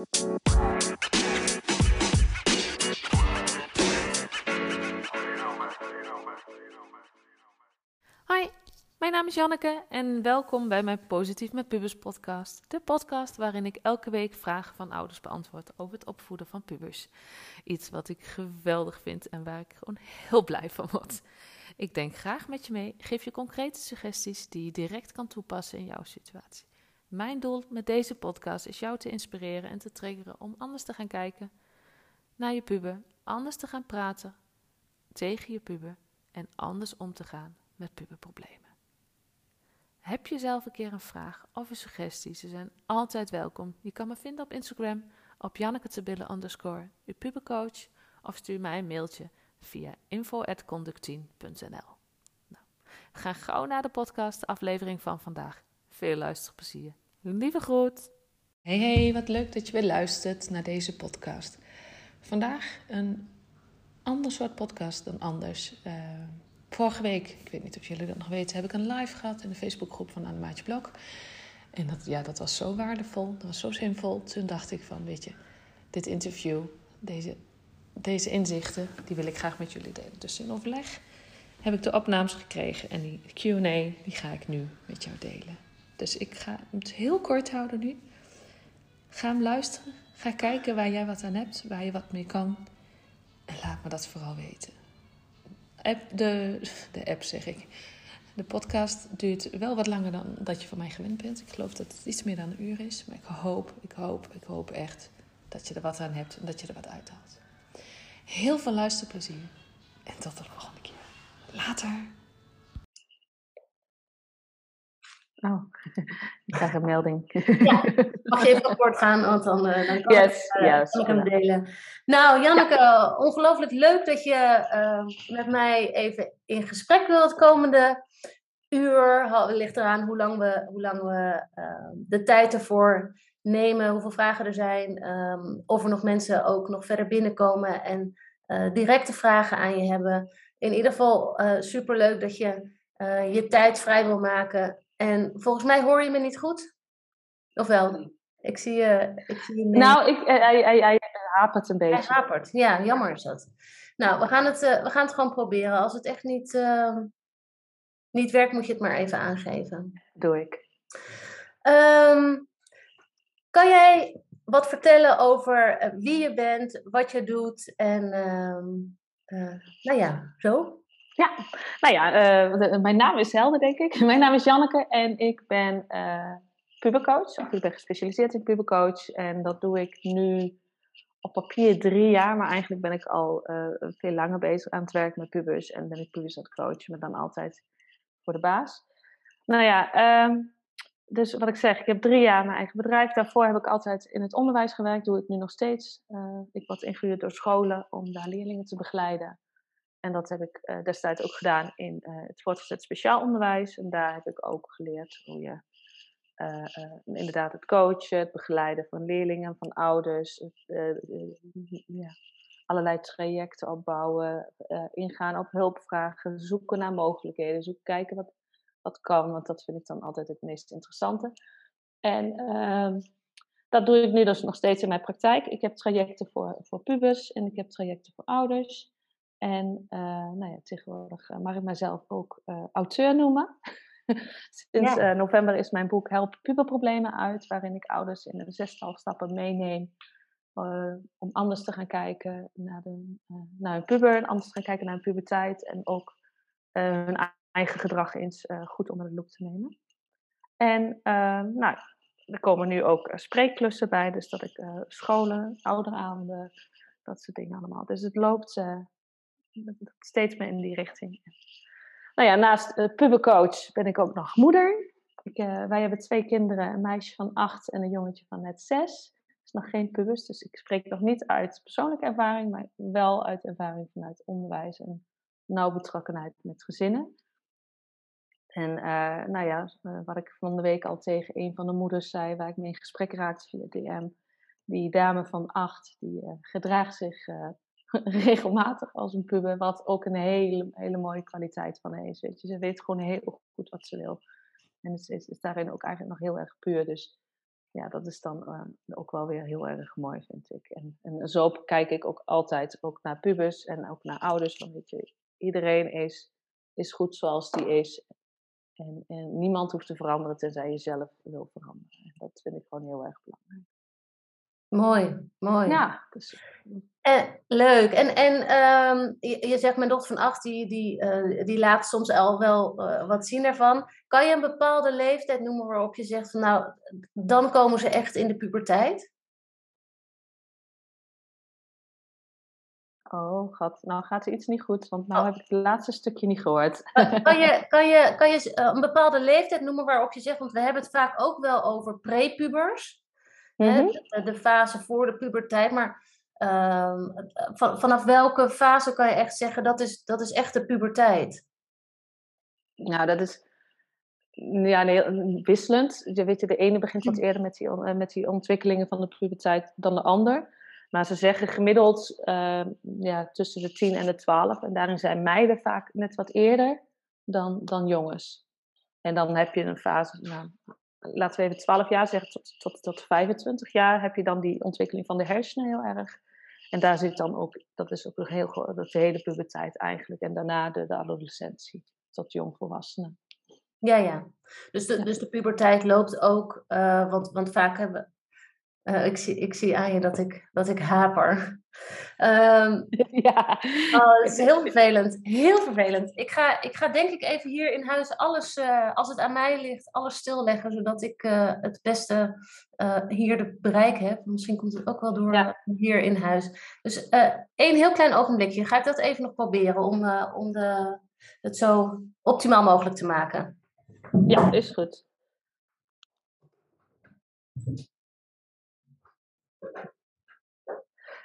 Hoi, mijn naam is Janneke en welkom bij mijn Positief met Pubers podcast. De podcast waarin ik elke week vragen van ouders beantwoord over het opvoeden van pubers. Iets wat ik geweldig vind en waar ik gewoon heel blij van word. Ik denk graag met je mee, geef je concrete suggesties die je direct kan toepassen in jouw situatie. Mijn doel met deze podcast is jou te inspireren en te triggeren om anders te gaan kijken naar je puber, anders te gaan praten tegen je puber en anders om te gaan met puberproblemen. Heb je zelf een keer een vraag of een suggestie? Ze zijn altijd welkom. Je kan me vinden op Instagram op Janneke underscore, je pubercoach, of stuur mij een mailtje via info.conductien.nl. Nou, gaan gauw naar de podcast, aflevering van vandaag. Veel luisterplezier. Lieve groet. Hey hey, wat leuk dat je weer luistert naar deze podcast. Vandaag een ander soort podcast dan anders. Uh, vorige week, ik weet niet of jullie dat nog weten, heb ik een live gehad in de Facebookgroep van Annemaatje Blok. En dat, ja, dat was zo waardevol, dat was zo zinvol. Toen dacht ik van, weet je, dit interview, deze, deze inzichten, die wil ik graag met jullie delen. Dus in overleg heb ik de opnames gekregen en die Q&A, die ga ik nu met jou delen. Dus ik ga het heel kort houden nu. Ga hem luisteren. Ga kijken waar jij wat aan hebt, waar je wat mee kan. En laat me dat vooral weten. App, de, de app zeg ik. De podcast duurt wel wat langer dan dat je van mij gewend bent. Ik geloof dat het iets meer dan een uur is. Maar ik hoop, ik hoop, ik hoop echt dat je er wat aan hebt en dat je er wat uithaalt. Heel veel luisterplezier en tot de volgende keer. Later. Oh, ik krijg een melding. Ja, mag je even akkoord gaan, want dan, uh, dan kan yes, ik, uh, yes, hem delen. Nou, Janneke, ja. ongelooflijk leuk dat je uh, met mij even in gesprek wilt het komende uur. Ligt eraan hoe lang we, hoe lang we de tijd ervoor nemen, hoeveel vragen er zijn, um, of er nog mensen ook nog verder binnenkomen en directe vragen aan je hebben. In ieder geval super leuk dat je je tijd vrij wil maken en volgens mij hoor je me niet goed? Of wel? Ik zie je. Ik zie je nou, ik, hij, hij, hij hapert een beetje. Hij hapert, ja, jammer is dat. Nou, we gaan het, uh, we gaan het gewoon proberen. Als het echt niet, uh, niet werkt, moet je het maar even aangeven. Doe ik. Um, kan jij wat vertellen over wie je bent, wat je doet en, nou ja, zo? Ja, nou ja, uh, mijn naam is Helder, denk ik. Mijn naam is Janneke en ik ben uh, pubercoach. Ik ben gespecialiseerd in pubercoach. En dat doe ik nu op papier drie jaar, maar eigenlijk ben ik al uh, veel langer bezig aan het werk met pubers. En ben ik pubers aan het coachen, maar dan altijd voor de baas. Nou ja, um, dus wat ik zeg, ik heb drie jaar mijn eigen bedrijf. Daarvoor heb ik altijd in het onderwijs gewerkt, doe ik nu nog steeds. ik word ingehuurd door scholen om daar leerlingen te begeleiden. En dat heb ik uh, destijds ook gedaan in uh, het voortgezet speciaal onderwijs. En daar heb ik ook geleerd hoe je uh, inderdaad het coachen, het begeleiden van leerlingen, van ouders, allerlei trajecten opbouwen, ingaan op hulpvragen, zoeken naar mogelijkheden, zoeken, kijken wat, wat kan, want dat vind ik dan altijd het meest interessante. En ehm, dat doe ik nu dus nog steeds in mijn praktijk. Ik heb trajecten voor, voor pubers en ik heb trajecten voor ouders. En uh, nou ja, tegenwoordig uh, mag ik mezelf ook uh, auteur noemen. Sinds ja. november is mijn boek Help puberproblemen uit, waarin ik ouders in de zestal stappen meeneem om anders te gaan kijken naar, de, naar hun puber, en anders te gaan kijken naar hun puberteit en ook hun eigen gedrag eens goed onder de loep te nemen. En nou, er komen nu ook spreekklussen bij, dus dat ik scholen, ouderavonden, dat soort dingen allemaal. Dus het loopt steeds meer in die richting. Nou ja, naast uh, ben ik ook nog moeder. Ik, uh, wij hebben twee kinderen, een meisje van acht en een jongetje van net zes. is nog geen pubers, dus ik spreek nog niet uit persoonlijke ervaring, maar wel uit ervaring vanuit onderwijs en nauw betrokkenheid met gezinnen. En uh, nou ja, wat ik van de week al tegen een van de moeders zei, waar ik mee in gesprek raakte via DM, die dame van acht, die gedraagt zich regelmatig als een puber, wat ook een hele, hele mooie kwaliteit van is. Weet je. Ze weet gewoon heel goed wat ze wil. En het is, is daarin ook eigenlijk nog heel erg puur. Dus ja, dat is dan uh, ook wel weer heel erg mooi, vind ik. En, en zo kijk ik ook altijd ook naar pubers en ook naar ouders. Weet je, iedereen is, is goed zoals die is. En, en niemand hoeft te veranderen tenzij je zelf wil veranderen. En dat vind ik gewoon heel erg belangrijk. Mooi, mooi. Ja, dus... En, leuk. En, en um, je, je, zegt, mijn dochter van acht, die, die, uh, die laat soms al wel uh, wat zien ervan. Kan je een bepaalde leeftijd noemen waarop je zegt van nou, dan komen ze echt in de puberteit? Oh, gat. Nou gaat er iets niet goed, want nou oh. heb ik het laatste stukje niet gehoord. Kan je, kan je, kan je uh, een bepaalde leeftijd noemen waarop je zegt, want we hebben het vaak ook wel over prepubers. Mm -hmm. de, de, fase voor de puberteit. Maar van, vanaf welke fase kan je echt zeggen dat is, dat is echt de puberteit? Nou, dat is ja, nee, wisselend. Je weet de ene begint wat eerder met die, eh, met die ontwikkelingen van de puberteit dan de ander. Maar ze zeggen gemiddeld uh, ja, tussen de 10 en de 12. En daarin zijn meiden vaak net wat eerder dan, dan jongens. En dan heb je een fase, nou, laten we even 12 jaar zeggen, tot, tot, tot 25 jaar heb je dan die ontwikkeling van de hersenen heel erg. En daar zit dan ook, dat is ook een heel dat de hele puberteit eigenlijk. En daarna de, de adolescentie, tot jongvolwassenen. Ja, ja. Dus de, dus de puberteit loopt ook, uh, want, want vaak hebben uh, ik, zie, ik zie aan je dat ik, dat ik haper. Um, ja. Oh, het is heel vervelend. Heel vervelend. Ik ga, ik ga denk ik even hier in huis alles, uh, als het aan mij ligt, alles stilleggen. Zodat ik uh, het beste hier de bereik heb. Misschien komt het ook wel door ja. hier in huis. Dus één heel klein ogenblikje. Ga ik dat even nog proberen om, om de, het zo optimaal mogelijk te maken. Ja, is goed.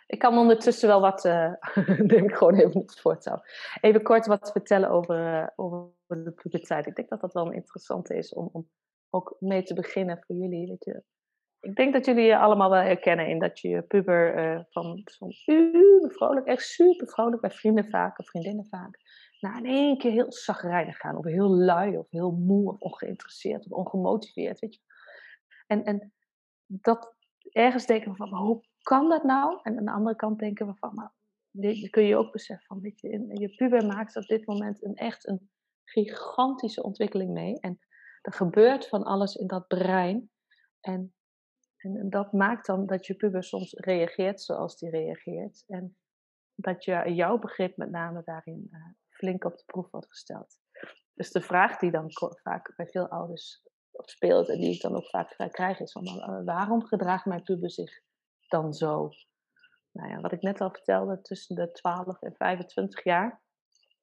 Ik kan ondertussen wel wat, uh, neem ik gewoon even het voortouw. Even kort wat vertellen over, uh, over de puberteit. Ik denk dat dat wel een interessante is om, om ook mee te beginnen voor jullie. Weet je. Ik denk dat jullie je allemaal wel herkennen in dat je puber uh, van, van vrolijk, echt super vrolijk, bij vrienden vaak of vriendinnen vaak, naar in één keer heel zagrijnig gaan. Of heel lui, of heel moe, of ongeïnteresseerd, of ongemotiveerd. Weet je. En, en dat ergens denken van, hoe kan dat nou? En aan de andere kant denken we van, maar dit kun je ook beseffen van, je, je puber maakt op dit moment een echt een gigantische ontwikkeling mee. En er gebeurt van alles in dat brein. En, en, dat maakt dan dat je puber soms reageert zoals die reageert. En dat je, jouw begrip met name daarin uh, flink op de proef wordt gesteld. Dus de vraag die dan vaak bij veel ouders speelt en die ik dan ook vaak krijg is van, uh, waarom gedraagt mijn puber zich dan zo. Nou ja, wat ik net al vertelde, tussen de 12 en 25 jaar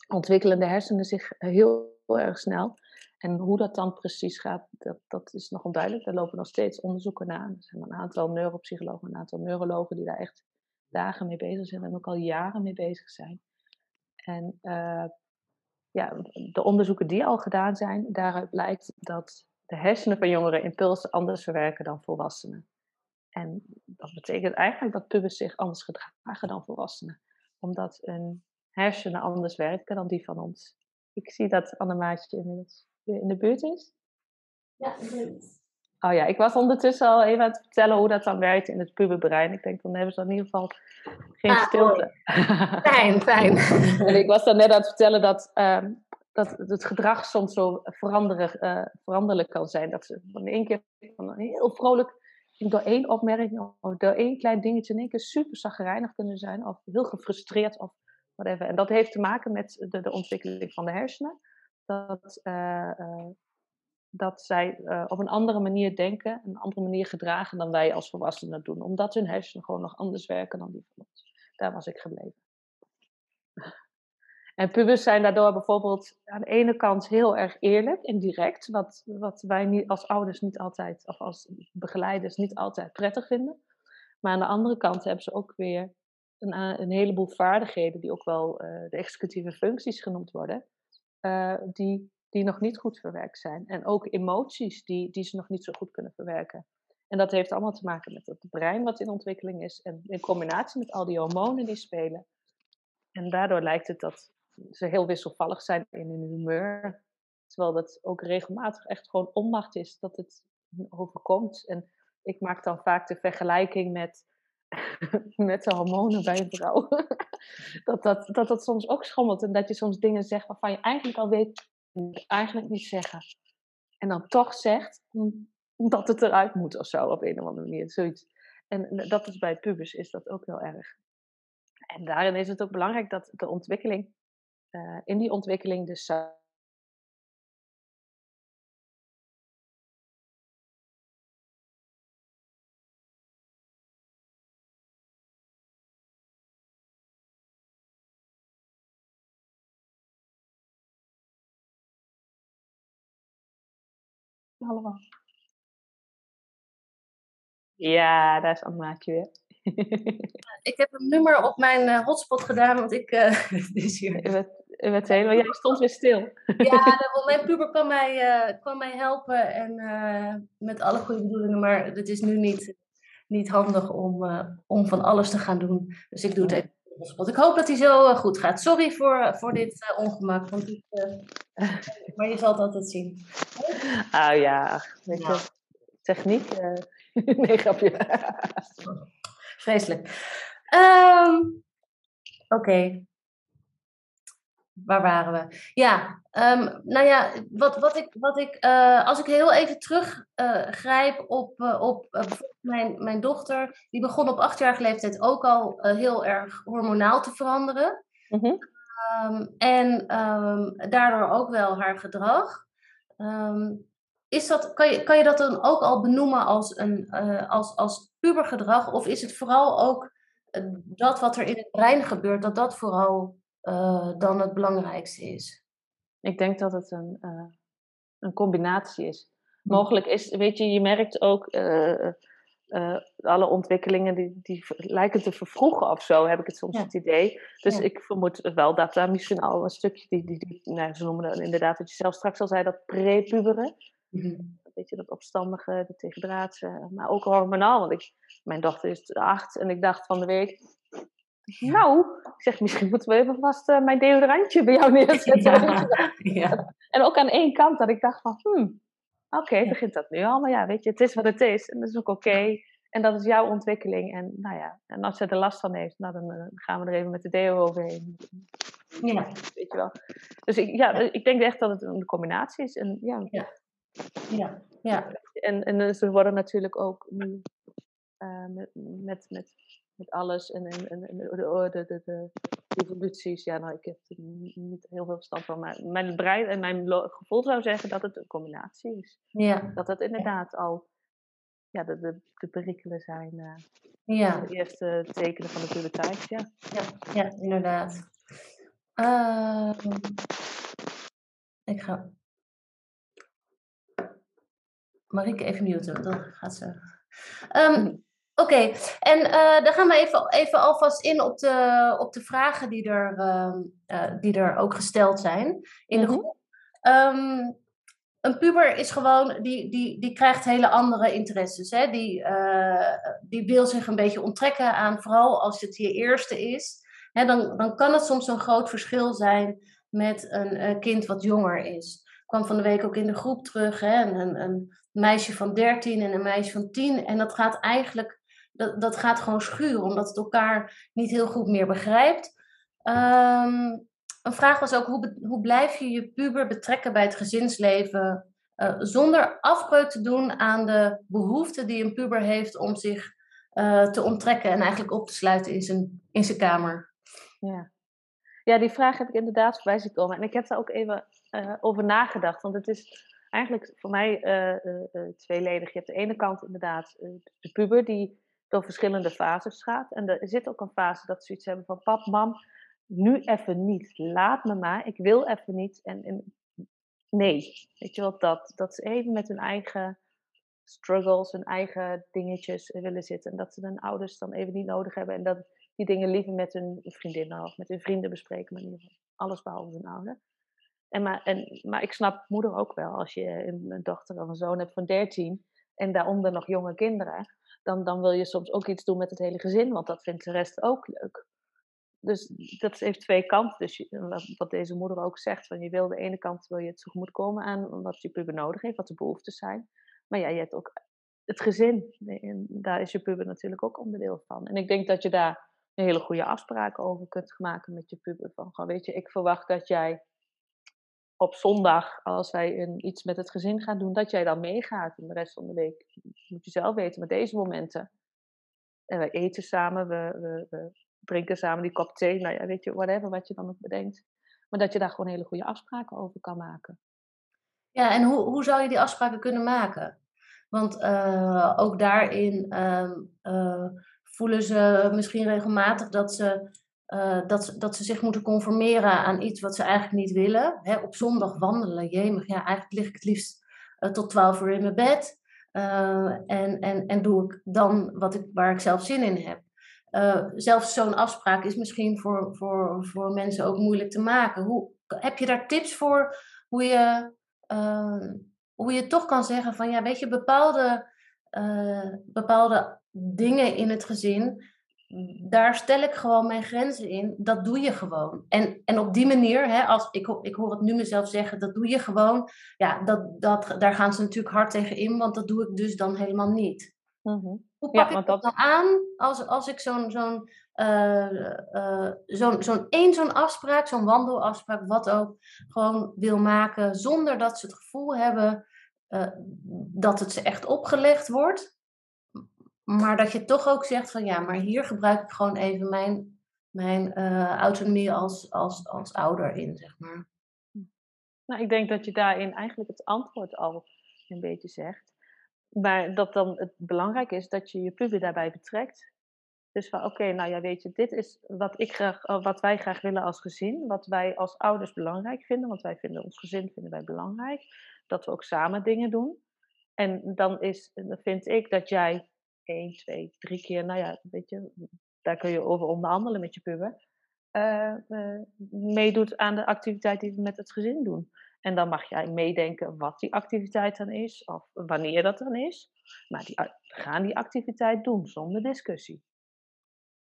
ontwikkelen de hersenen zich heel, erg snel. En hoe dat dan precies gaat, dat, dat is nog onduidelijk. Daar lopen nog steeds onderzoeken naar. Er zijn een aantal neuropsychologen, een aantal neurologen die daar echt dagen mee bezig zijn en ook al jaren mee bezig zijn. En uh, ja, de onderzoeken die al gedaan zijn, daaruit blijkt dat de hersenen van jongeren impulsen anders verwerken dan volwassenen. En dat betekent eigenlijk dat pubers zich anders gedragen dan volwassenen. Omdat hun hersenen anders werken dan die van ons. Ik zie dat Annemaatje inmiddels weer in de buurt is. Ja, goed. Oh ja, ik was ondertussen al even aan het vertellen hoe dat dan werkt in het puberbrein. Ik denk, dan hebben ze in ieder geval geen ah, stilte. Fijn, fijn. en ik was dan net aan het vertellen dat, um, dat het gedrag soms zo veranderen, uh, veranderlijk kan zijn. Dat ze van één keer van heel vrolijk door één opmerking of door één klein dingetje in één keer super zagrijnig kunnen zijn of heel gefrustreerd of whatever. En dat heeft te maken met de, de ontwikkeling van de hersenen. Dat, uh, uh, dat zij uh, op een andere manier denken, een andere manier gedragen dan wij als volwassenen doen. Omdat hun hersenen gewoon nog anders werken dan die van ons. Daar was ik gebleven. En pubers zijn daardoor bijvoorbeeld aan de ene kant heel erg eerlijk en direct, wat, wat wij niet, als ouders niet altijd, of als begeleiders niet altijd prettig vinden. Maar aan de andere kant hebben ze ook weer een, eh, een heleboel vaardigheden, die ook wel uh, de executieve functies genoemd worden, uh, die, die nog niet goed verwerkt zijn. En ook emoties die, die ze nog niet zo goed kunnen verwerken. En dat heeft allemaal te maken met het brein wat in ontwikkeling is, en in combinatie met al die hormonen die spelen. En daardoor lijkt het dat ze heel wisselvallig zijn in hun humeur. Terwijl dat ook regelmatig echt gewoon onmacht is dat het overkomt. En ik maak dan vaak de vergelijking met, met de hormonen bij een vrouw. dat, dat, dat dat soms ook schommelt en dat je soms dingen zegt waarvan je eigenlijk al weet, eigenlijk niet zeggen. En dan toch zegt dat het eruit moet of zo, op een of andere manier. Zoiets. En dat is bij pubers is dat ook heel erg. En daarin is het ook belangrijk dat de ontwikkeling, uh, in die ontwikkeling dus allemaal. Ja, daar is Anmaatje weer. Ik heb een nummer op mijn uh, hotspot gedaan, want ik... Uh, is hier. U werd, helemaal... Jij stond weer stil. ja, mijn puber kwam mij, uh, kwam mij helpen en met alle goede bedoelingen, maar het is nu niet, niet handig om, om van alles te gaan doen. Dus ik doe het even hotspot. Ik hoop dat hij zo goed gaat. Sorry voor, voor dit ongemak, want ik, maar je zal het altijd zien. Ah ja, weet je, techniek... nee, grapje. Vreselijk. Um, Oké. Waar waren we? Ja, um, nou ja, wat, wat ik, wat ik uh, als ik heel even teruggrijp uh, op, uh, op mijn, mijn dochter, die begon op achtjarige leeftijd ook al heel erg hormonaal te veranderen. Mm -hmm. um, en daardoor ook wel haar gedrag. Is dat, kan, je, kan je dat dan ook al benoemen als, een, uh, als, als pubergedrag? Of is het vooral ook uh, dat wat er in het brein gebeurt, dat dat vooral uh, dan het belangrijkste is? Ik denk dat het een, een combinatie is. Hm. Mogelijk is, weet je, je merkt ook alle ontwikkelingen die, die lijken te vervroegen of zo, heb ik het soms ja. het idee. Dus ja. ik vermoed wel dat daar misschien al een stukje, die, die, die nou, ze noemen dat inderdaad, wat je zelf straks al zei, dat prepuberen. Mm-hmm. Weet je, dat opstandige, de tegendraadse, maar ook hormonaal. Want ik, mijn dochter is acht en ik dacht van de week, nou, ik zeg, misschien moeten we even vast uh, mijn deodorantje bij jou neerzetten. Ja, ja. En ook aan één kant dat ik dacht van, hmm, oké, okay, begint dat nu al. Maar ja, weet je, het is wat het is en dat is ook oké. Okay. En dat is jouw ontwikkeling. En nou ja, en als ze er last van heeft, nou, dan uh, gaan we er even met de deo overheen. Ja. Weet je wel. Dus ik, ja, ik denk echt dat het een combinatie is. En ja, ja. Ja. En, en ze worden natuurlijk ook nu uh, met, met, met, met alles en, en, en de, de, de, de, evoluties. Ja, nou, ik heb er niet heel veel verstand van. Maar mijn brein en mijn gevoel zou zeggen dat het een combinatie is. Ja. Dat het inderdaad al ja, de, de, de perikelen zijn. Uh, ja. De eerste tekenen van de puberteit, ja. Ja, ja inderdaad. Uh, ik ga Marieke even muten, dan gaat ze. Um, Oké, okay. en uh, dan gaan we even, even alvast in op de, op de vragen die er, uh, die er ook gesteld zijn in de mhm. groep. Um, een puber is gewoon, die, die, die krijgt hele andere interesses. Hè? Die, uh, die wil zich een beetje onttrekken aan, vooral als het je eerste is. Hè, dan, dan kan het soms een groot verschil zijn met een kind wat jonger is kwam van de week ook in de groep terug. Hè? Een, een, meisje van 13 en een meisje van 10. En dat gaat eigenlijk, dat, dat gaat gewoon schuren, omdat het elkaar niet heel goed meer begrijpt. Um, een vraag was ook, hoe, hoe blijf je je puber betrekken bij het gezinsleven uh, zonder afbreuk te doen aan de behoefte die een puber heeft om zich uh, te onttrekken en eigenlijk op te sluiten in zijn, in zijn kamer? Ja. ja, die vraag heb ik inderdaad voorbij zien komen. En ik heb daar ook even uh, over nagedacht. Want het is eigenlijk voor mij uh, tweeledig. Je hebt de ene kant inderdaad de puber die door verschillende fases gaat. En er zit ook een fase dat ze zoiets hebben van pap, mam, nu even niet. Laat me maar, ik wil even niet. En, en nee, weet je wat dat? Dat ze even met hun eigen struggles, hun eigen dingetjes willen zitten. En dat ze hun ouders dan even niet nodig hebben. En dat die dingen liever met hun vriendinnen of met hun vrienden bespreken. Maar in ieder geval alles behalve hun ouder. En maar, en, maar ik snap moeder ook wel, als je een, dochter of een zoon hebt van 13 en daaronder nog jonge kinderen, dan, dan wil je soms ook iets doen met het hele gezin, want dat vindt de rest ook leuk. Dus dat heeft twee kanten. Dus wat deze moeder ook zegt, van je wil de ene kant wil je het tegemoet komen aan wat je puber nodig heeft, wat de behoeftes zijn. Maar ja, je hebt ook het gezin. En daar is je puber natuurlijk ook onderdeel van. En ik denk dat je daar een hele goede afspraken over kunt maken met je puber. Van, gewoon, weet je, ik verwacht dat jij op zondag, als wij een, iets met het gezin gaan doen, dat jij dan meegaat. En de rest van de week moet je zelf weten. Maar deze momenten, en we eten samen, we, we, we drinken samen die kop thee. Nou ja, weet je, whatever wat je dan ook bedenkt. Maar dat je daar gewoon hele goede afspraken over kan maken. Ja, en hoe, hoe zou je die afspraken kunnen maken? Want uh, ook daarin uh, voelen ze misschien regelmatig dat ze, uh, dat, dat ze zich moeten conformeren aan iets wat ze eigenlijk niet willen. Hè, op zondag wandelen, ja, eigenlijk lig ik het liefst tot twaalf uur in mijn bed. en, en, en doe ik dan wat ik, waar ik zelf zin in heb. zelfs zo'n afspraak is misschien voor, voor, voor mensen ook moeilijk te maken. Hoe, heb je daar tips voor hoe je hoe je toch kan zeggen van ja, weet je, bepaalde, bepaalde dingen in het gezin, daar stel ik gewoon mijn grenzen in. Dat doe je gewoon. En, en op die manier, hè, als, ik, ik hoor het nu mezelf zeggen, dat doe je gewoon. Ja, dat, dat, daar gaan ze natuurlijk hard tegen in, want dat doe ik dus dan helemaal niet. Mm Hoe pak ja, ik dat dan aan als, als ik zo'n zo'n uh, uh, zo'n zo'n één zo'n afspraak, zo'n wandelafspraak, wat ook, gewoon wil maken zonder dat ze het gevoel hebben uh, dat het ze echt opgelegd wordt. Maar dat je toch ook zegt van ja, maar hier gebruik ik gewoon even mijn, mijn autonomie als, als, als ouder in, zeg maar. Nou, ik denk dat je daarin eigenlijk het antwoord al een beetje zegt. Maar dat dan het belangrijk is dat je je puber daarbij betrekt. Dus van oké, nou ja, weet je, dit is wat, ik graag, eh, wat wij graag willen als gezin. Wat wij als ouders belangrijk vinden. Want wij vinden ons gezin vinden wij belangrijk. Dat we ook samen dingen doen. En dan, is, dan vind ik dat jij één, twee, drie keer, nou ja, weet je, daar kun je over onderhandelen met je puber. Uh, uh, meedoet aan de activiteit die we met het gezin doen. En dan mag jij meedenken wat die activiteit dan is, of wanneer dat dan is. Maar die, gaan die activiteit doen zonder discussie.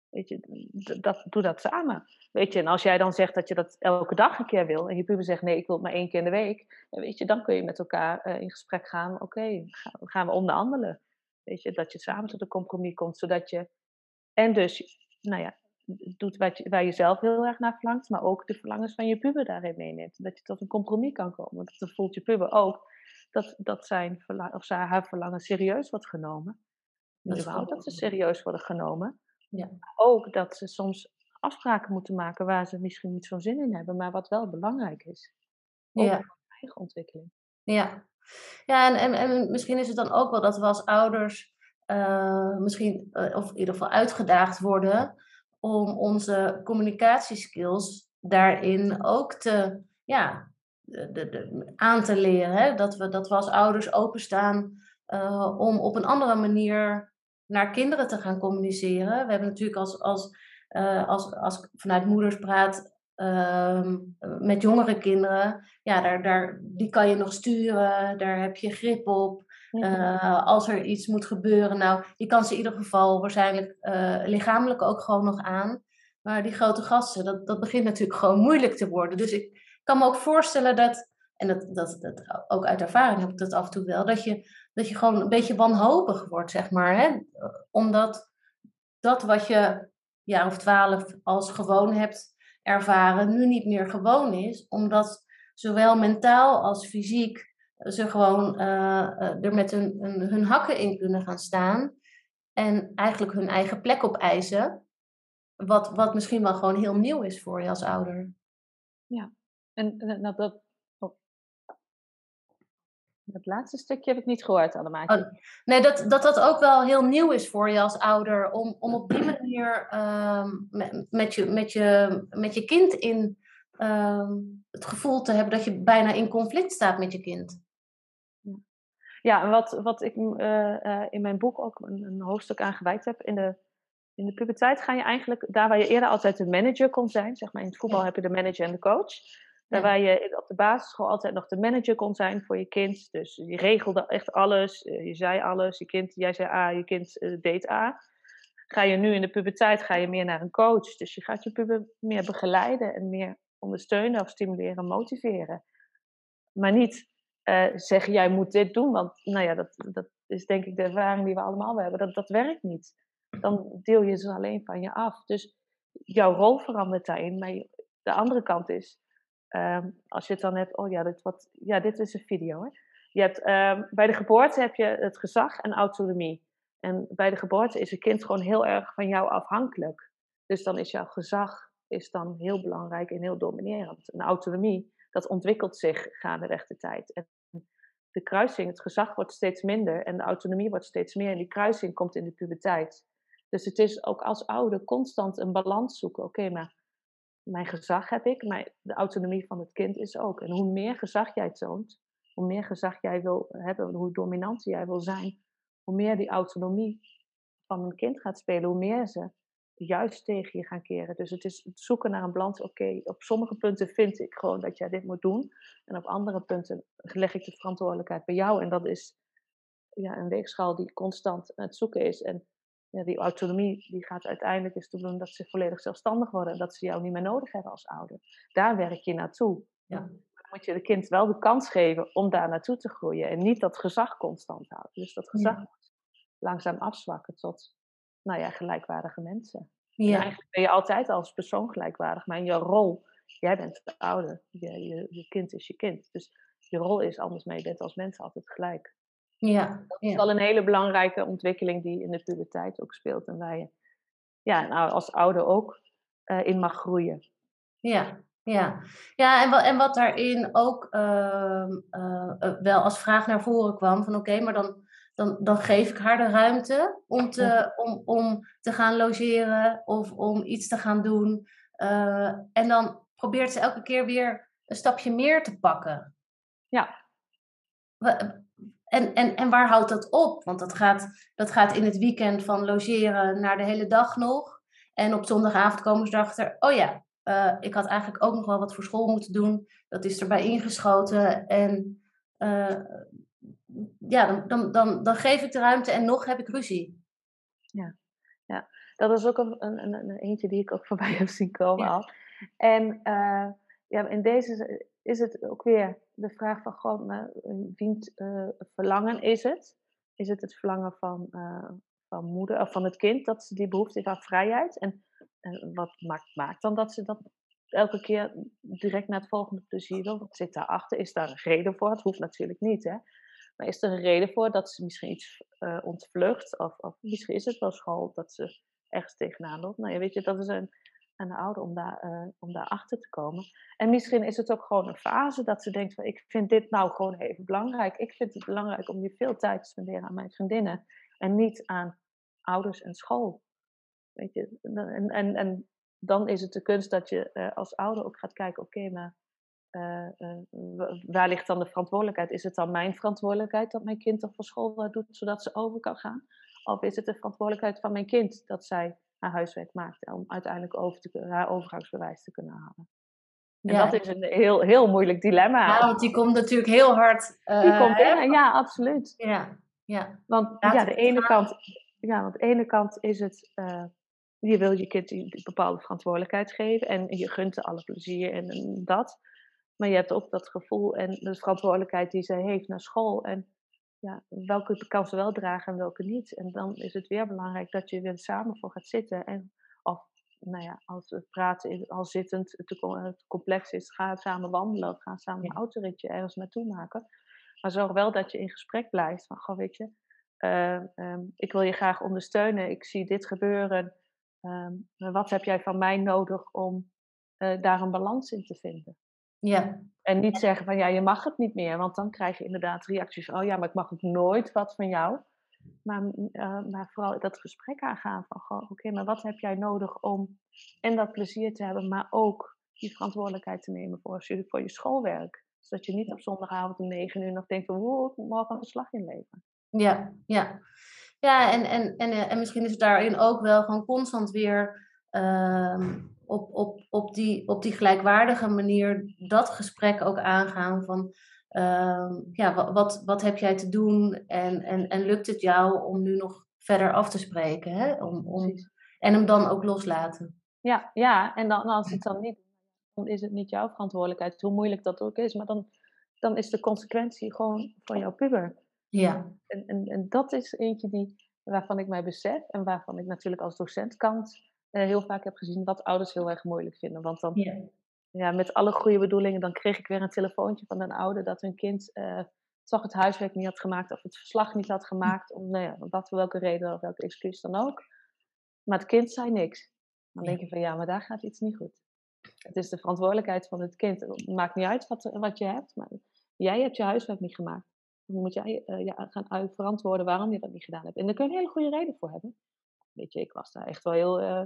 Weet je, dat, doe dat samen. Weet je, en als jij dan zegt dat je dat elke dag een keer wil, en je puber zegt nee, ik wil het maar één keer in de week, weet je, dan kun je met elkaar uh, in gesprek gaan. Oké, gaan we onderhandelen. Weet je, dat je samen tot een compromis komt, zodat je. En dus, nou ja, doet wat je, waar je zelf heel erg naar verlangt, maar ook de verlangens van je puber daarin meeneemt. Dat je tot een compromis kan komen. Dat dan voelt je puber ook dat, dat zijn of haar verlangen serieus wordt genomen. Dat, überhaupt dat ze serieus worden genomen. Ja. Ook dat ze soms afspraken moeten maken waar ze misschien niet zo'n zin in hebben, maar wat wel belangrijk is. Ook ja. voor eigen ontwikkeling. Ja, ja en, en, en misschien is het dan ook wel dat we als ouders uh, misschien, uh, of in ieder geval uitgedaagd worden om onze communicatieskills daarin ook te, ja, de, de, aan te leren. Hè? Dat, we, dat we als ouders openstaan uh, om op een andere manier naar kinderen te gaan communiceren. We hebben natuurlijk als, als, als, als vanuit moeders praat uh, met jongere kinderen, ja, daar, daar, die kan je nog sturen, daar heb je grip op. Uh, als er iets moet gebeuren, nou, je kan ze in ieder geval waarschijnlijk uh, lichamelijk ook gewoon nog aan. Maar die grote gasten, dat, dat begint natuurlijk gewoon moeilijk te worden. Dus ik kan me ook voorstellen dat, en dat, dat, dat ook uit ervaring heb ik dat af en toe wel, dat je, dat je gewoon een beetje wanhopig wordt, zeg maar. Hè? Omdat dat wat je jaar of twaalf als gewoon hebt ervaren, nu niet meer gewoon is. Omdat zowel mentaal als fysiek ze gewoon uh, er met hun, hun, hakken in kunnen gaan staan. En eigenlijk hun eigen plek opeisen. Wat, wat misschien wel gewoon heel nieuw is voor je als ouder. Ja, en dat. Dat laatste stukje heb ik niet gehoord, allemaal. Oh, nee, dat, dat dat ook wel heel nieuw is voor je als ouder. Om, om op die manier uh, met, met, je, met, je, met je kind in uh, het gevoel te hebben dat je bijna in conflict staat met je kind. Ja, en wat, wat ik uh, in mijn boek ook een, een, hoofdstuk aan gewijd heb, in de, in de puberteit ga je eigenlijk, daar waar je eerder altijd de manager kon zijn, zeg maar in het voetbal heb je de manager en de coach, daar waar je op de basisschool altijd nog de manager kon zijn voor je kind. Dus je regelde echt alles, eh, je zei alles, je kind, jij zei A, je kind deed A. Ga je nu in de puberteit, ga je meer naar een coach. Dus je gaat je puber meer begeleiden en meer ondersteunen of stimuleren, motiveren. Maar niet uh, zeggen, jij moet dit doen. Want nou ja, dat, dat, is denk ik de ervaring die we allemaal hebben. Dat, dat werkt niet. Dan deel je ze alleen van je af. Dus jouw rol verandert daarin. Maar de andere kant is, ehm, als je het dan hebt, oh ja, dit, wat, ja, dit is een video. Hè? Je hebt, ehm, bij de geboorte heb je het gezag en autonomie. En bij de geboorte is een kind gewoon heel erg van jou afhankelijk. Dus dan is jouw gezag is dan heel belangrijk en heel dominerend. En autonomie, dat ontwikkelt zich gaandeweg de tijd. En de kruising, het gezag wordt steeds minder en de autonomie wordt steeds meer. En die kruising komt in de puberteit. Dus het is ook als ouder constant een balans zoeken. Oké, maar mijn gezag heb ik, maar de autonomie van het kind is ook. En hoe meer gezag jij toont, hoe meer gezag jij wil hebben, hoe dominanter jij wil zijn, hoe meer die autonomie van een kind gaat spelen, hoe meer ze juist tegen je gaan keren. Dus het is het zoeken naar een balans. Oké, op sommige punten vind ik gewoon dat jij dit moet doen. En op andere punten leg ik de verantwoordelijkheid bij jou. En dat is ja, een weegschaal die constant aan het zoeken is. En ja, die autonomie die gaat uiteindelijk is te doen dat ze volledig zelfstandig worden. En dat ze jou niet meer nodig hebben als ouder. Daar werk je naartoe. Ja. Dan moet je de kind wel de kans geven om daar naartoe te groeien. En niet dat gezag constant houden. Dus dat gezag moet langzaam afzwakken tot nou ja, gelijkwaardige mensen. Ja. eigenlijk ben je altijd als persoon gelijkwaardig, maar in je rol, jij bent de ouder, je, je, je kind is je kind. Dus je rol is anders, maar je bent als mens altijd gelijk. Ja, dat is wel een hele belangrijke ontwikkeling die in de puberteit ook speelt en waar je ja, nou, als ouder ook uh, in mag groeien. Ja, ja. ja en, wat, en wat daarin ook uh, uh, wel als vraag naar voren kwam: van oké, maar dan dan, dan geef ik haar de ruimte om te, om, om te gaan logeren of om iets te gaan doen. En dan probeert ze elke keer weer een stapje meer te pakken. Ja. En, en, en waar houdt dat op? Want dat gaat, dat gaat in het weekend van logeren naar de hele dag nog. En op zondagavond komen ze erachter, oh ja, uh, ik had eigenlijk ook nog wel wat voor school moeten doen. Dat is erbij ingeschoten. En uh, ja, dan, dan, dan, dan geef ik de ruimte en nog heb ik ruzie. Ja, ja. dat is ook een, een, een, eentje die ik ook voorbij heb zien komen al. En uh, ja, in deze is het ook weer de vraag van, gewoon, wiens uh, verlangen is het? Is het het verlangen van, uh, van moeder of van het kind dat ze die behoefte heeft aan vrijheid? En, en wat maakt, maakt dan dat ze dat elke keer direct naar het volgende plezier wil? Wat zit daarachter? Is daar een reden voor? Het hoeft natuurlijk niet, hè? Maar is er een reden voor dat ze misschien iets uh, ontvlucht? Of, of, misschien is het wel school dat ze ergens tegenaan loopt. Nou ja, weet je, dat is een, aan de ouder om daar, uh, om daar achter te komen. En misschien is het ook gewoon een fase dat ze denkt van ik vind dit nou gewoon even belangrijk. Ik vind het belangrijk om hier veel tijd te spenderen aan mijn vriendinnen. En niet aan ouders en school. Weet je, en, en, en dan is het de kunst dat je uh, als ouder ook gaat kijken, oké, maar uh, waar ligt dan de verantwoordelijkheid? Is het dan mijn verantwoordelijkheid dat mijn kind toch voor school doet, zodat ze over kan gaan? Of is het de verantwoordelijkheid van mijn kind dat zij haar huiswerk maakt om uiteindelijk over te, haar overgangsbewijs te kunnen halen? En ja. dat is een heel, heel moeilijk dilemma. Ja, want die komt natuurlijk heel hard. Uh, die komt binnen, ja, absoluut. Ja, ja. Want ja, de ene kant, ja, want de ene kant is het, je wil je kind een bepaalde verantwoordelijkheid geven en je gunt er alle plezier en, en dat. Maar je hebt ook dat gevoel en de verantwoordelijkheid die zij heeft naar school. En ja, welke kan ze wel dragen en welke niet. En dan is het weer belangrijk dat je weer samen voor gaat zitten. En of, nou ja, als we praten, als zittend het complex is, ga samen wandelen of ga samen een autoritje ergens naartoe maken. Maar zorg wel dat je in gesprek blijft. Van, goh, weet je, uh, um, ik wil je graag ondersteunen. Ik zie dit gebeuren. Um, wat heb jij van mij nodig om uh, daar een balans in te vinden? Ja. En niet zeggen van ja, je mag het niet meer, want dan krijg je inderdaad reacties. Oh ja, maar ik mag ook nooit wat van jou. Maar, uh, maar vooral dat gesprek aangaan van oké, maar wat heb jij nodig om en dat plezier te hebben, maar ook die verantwoordelijkheid te nemen voor, voor je schoolwerk. Zodat je niet op zondagavond om negen uur nog denkt van wow, ik morgen een slag inleveren. Ja, ja. Ja, en, en, en, eh, en misschien is het daarin ook wel gewoon constant weer uh, op, op, op, die, op die gelijkwaardige manier dat gesprek ook aangaan van uh, ja, wat, wat, heb jij te doen en, en, en lukt het jou om nu nog verder af te spreken? Hè? Om, om, en hem dan ook loslaten. Ja, ja, en dan, als het dan niet, dan is het niet jouw verantwoordelijkheid, hoe moeilijk dat ook is, maar dan, dan is de consequentie gewoon van jouw puber. Ja. En, en, en dat is eentje die, waarvan ik mij besef en waarvan ik natuurlijk als docentkant uh, heel vaak heb gezien wat ouders heel erg moeilijk vinden. Want dan, ja. ja. met alle goede bedoelingen, dan kreeg ik weer een telefoontje van een ouder dat hun kind uh, toch het huiswerk niet had gemaakt of het verslag niet had gemaakt, om nou ja, wat voor welke reden of welke excuus dan ook. Maar het kind zei niks. Dan denk je van ja, maar daar gaat iets niet goed. Het is de verantwoordelijkheid van het kind. Het maakt niet uit wat, wat je hebt, maar jij hebt je huiswerk niet gemaakt. Dan moet jij uh, ja, gaan verantwoorden waarom je dat niet gedaan hebt. En daar kun je een hele goede reden voor hebben. Weet je, ik was daar echt wel heel uh,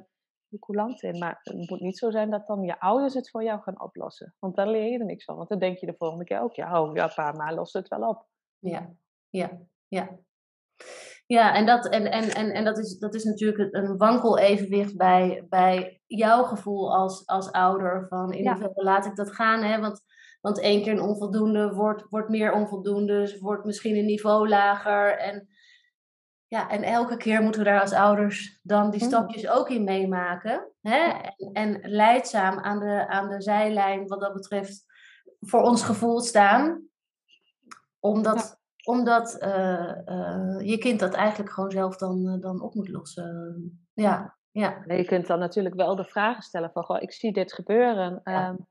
coulant in. Maar het moet niet zo zijn dat dan je ouders het voor jou gaan oplossen. Want dan leer je er niks van. Want dan denk je de volgende keer ook, ja, oh, ja pa, maar los het wel op. Ja, ja, ja. Ja, en dat, en, en, en, en dat, is, dat is natuurlijk een wankel evenwicht bij, bij jouw gevoel als, als ouder. Van in hoeverre ja. laat ik dat gaan? Hè? Want, want één keer een onvoldoende wordt, wordt meer onvoldoende. Dus wordt misschien een niveau lager. En, ja, en elke keer moeten we daar als ouders dan die stapjes ook in meemaken. Hè? En, en leidzaam aan de, aan de zijlijn wat dat betreft voor ons gevoel staan. Omdat omdat uh, uh, je kind dat eigenlijk gewoon zelf dan, uh, dan op moet lossen. Ja, ja. je kunt dan natuurlijk wel de vragen stellen van, goh, ik zie dit gebeuren. Ja. Um,